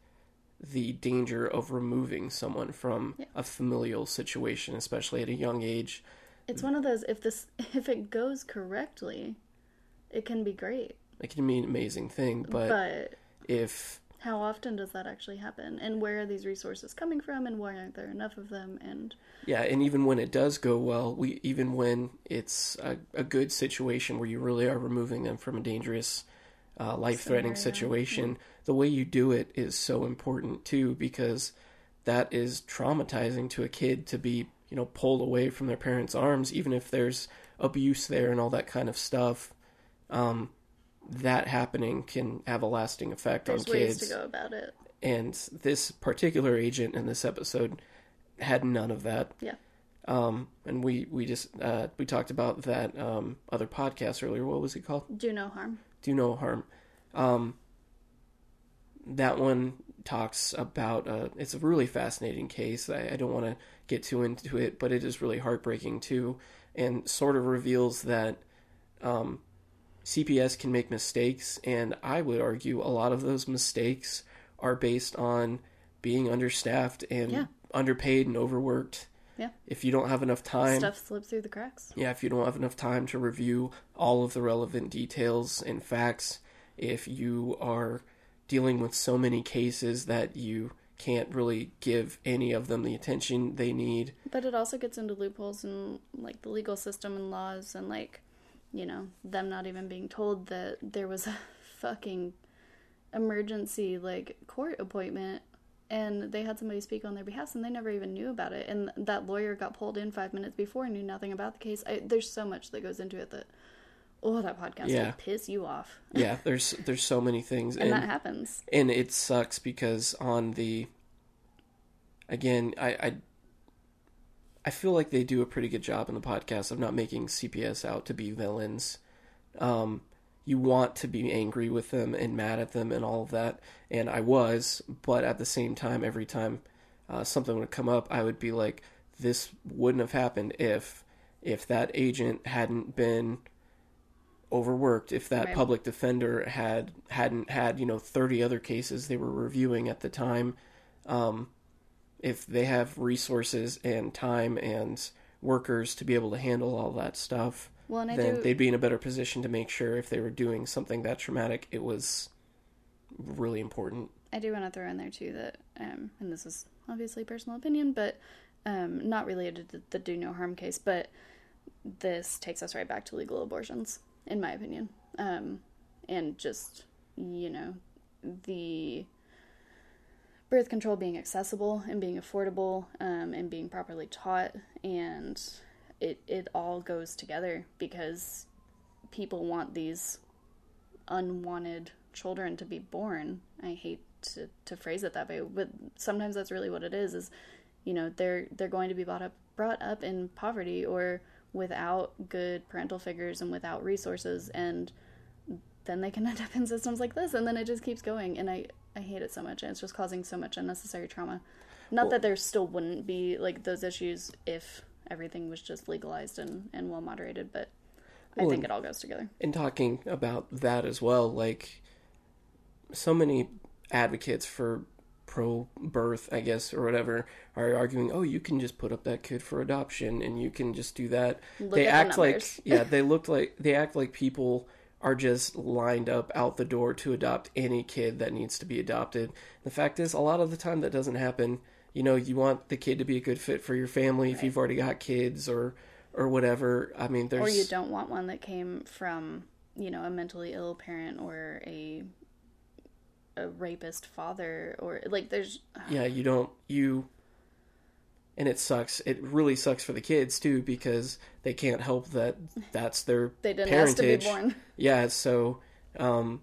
the danger of removing someone from Yeah. a familial situation, especially at a young age. it's one of those if this if it goes correctly it can be great It can be an amazing thing, but, but if How often does that actually happen? And where are these resources coming from? And why aren't there enough of them? And Yeah, and even when it does go well, we even when it's a, a good situation where you really are removing them from a dangerous, uh, life-threatening Scenario, situation, the way you do it is so important too because that is traumatizing to a kid to be you know pulled away from their parents' arms, even if there's abuse there and all that kind of stuff. Um, that happening can have a lasting effect there's on ways kids to go about it. and this particular agent in this episode had none of that. Yeah. Um, and we we just uh, we talked about that um, other podcast earlier. What was it called? Do no harm. Do no harm. Um, that one talks about uh, it's a really fascinating case. I, I don't want to get too into it, but it is really heartbreaking too, and sort of reveals that um, CPS can make mistakes, and I would argue a lot of those mistakes are based on being understaffed and Yeah. underpaid and overworked. Yeah. If you don't have enough time, Stuff slips through the cracks. yeah, if you don't have enough time to review all of the relevant details and facts, if you are dealing with so many cases that you can't really give any of them the attention they need. But it also gets into loopholes in like the legal system and laws and like, you know, them not even being told that there was a fucking emergency like court appointment and they had somebody speak on their behalf and they never even knew about it and that lawyer got pulled in 5 minutes before and knew nothing about the case. I, there's so much that goes into it that oh that podcast Yeah. will piss you off. Yeah, there's there's so many things And that happens. and it sucks because on the again I, I I feel like they do a pretty good job in the podcast of not making CPS out to be villains. Um, you want to be angry with them and mad at them and all of that, and I was, but at the same time, every time uh, something would come up, I would be like, "This wouldn't have happened if if that agent hadn't been overworked if that Right. public defender had hadn't had you know 30 other cases they were reviewing at the time um, if they have resources and time and workers to be able to handle all that stuff Well, and I then do they'd be in a better position to make sure if they were doing something that traumatic it was really important. I do want to throw in there too that, um, and this is obviously personal opinion, but um, not related to the do no harm case, but this takes us right back to legal abortions, in my opinion, um, and just you know the birth control being accessible and being affordable um, and being properly taught, and it it all goes together because people want these unwanted children to be born. I hate to, to phrase it that way, but sometimes that's really what it is. Is you know they're they're going to be brought up brought up in poverty or without good parental figures and without resources, and then they can end up in systems like this, and then it just keeps going. And I I hate it so much, and it's just causing so much unnecessary trauma. Not Well- that there still wouldn't be like those issues if everything was just legalized and, and well moderated, but I Well, think it all goes together. and talking about that as well like so many advocates for pro birth i guess or whatever are arguing oh you can just put up that kid for adoption and you can just do that Look they at the act like yeah they look like they act like people are just lined up out the door to adopt any kid that needs to be adopted. The fact is a lot of the time that doesn't happen. You know you want the kid to be a good fit for your family if you've already got kids or or whatever. I mean there's or you don't want one that came from you know a mentally ill parent or a a rapist father or like there's yeah you don't you and it sucks. It really sucks for the kids too because they can't help that that's their they didn't ask to be parentage. born. Yeah so um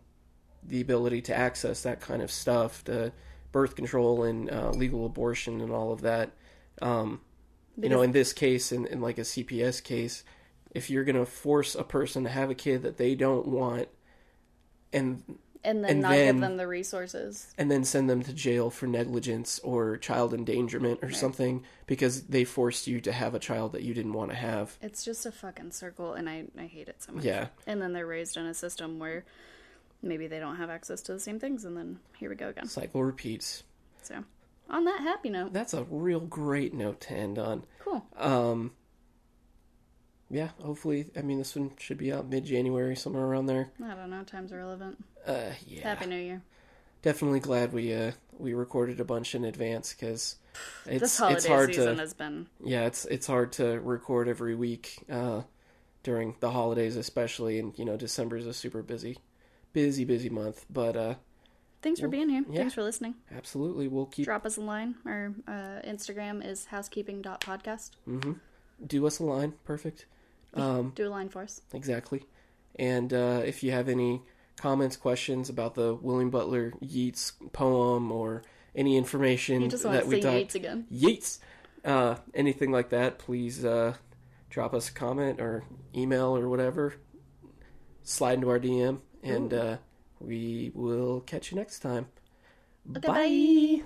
the ability to access that kind of stuff the birth control and uh, legal abortion and all of that um you know in this case in, in like a cps case if you're going to force a person to have a kid that they don't want and and then and not then- give them the resources and then send them to jail for negligence or child endangerment or something because they forced you to have a child that you didn't want to have. it's just a fucking circle and i i hate it so much Yeah. and then they're raised in a system where maybe they don't have access to the same things and then here we go again Cycle repeats. so on that happy note That's a real great note to end on. cool Um yeah, hopefully I mean this one should be out mid January, somewhere around there. i don't know time's irrelevant Uh yeah. happy new year. Definitely glad we uh we recorded a bunch in advance because it's it's hard season to has been yeah it's it's hard to record every week uh during the holidays especially and you know December is a super busy busy busy month but uh thanks for being here. yeah. thanks for listening. Absolutely we'll keep drop us a line. Our uh, instagram is housekeeping.podcast Mm hmm do us a line. Perfect um do a line for us Exactly. And uh, if you have any comments, questions about the William Butler Yeats poem or any information you just want that to we say talk Yates again Yeats, uh, anything like that, please uh, drop us a comment or email or whatever. Slide into our DM, and uh, we will catch you next time. Okay, bye.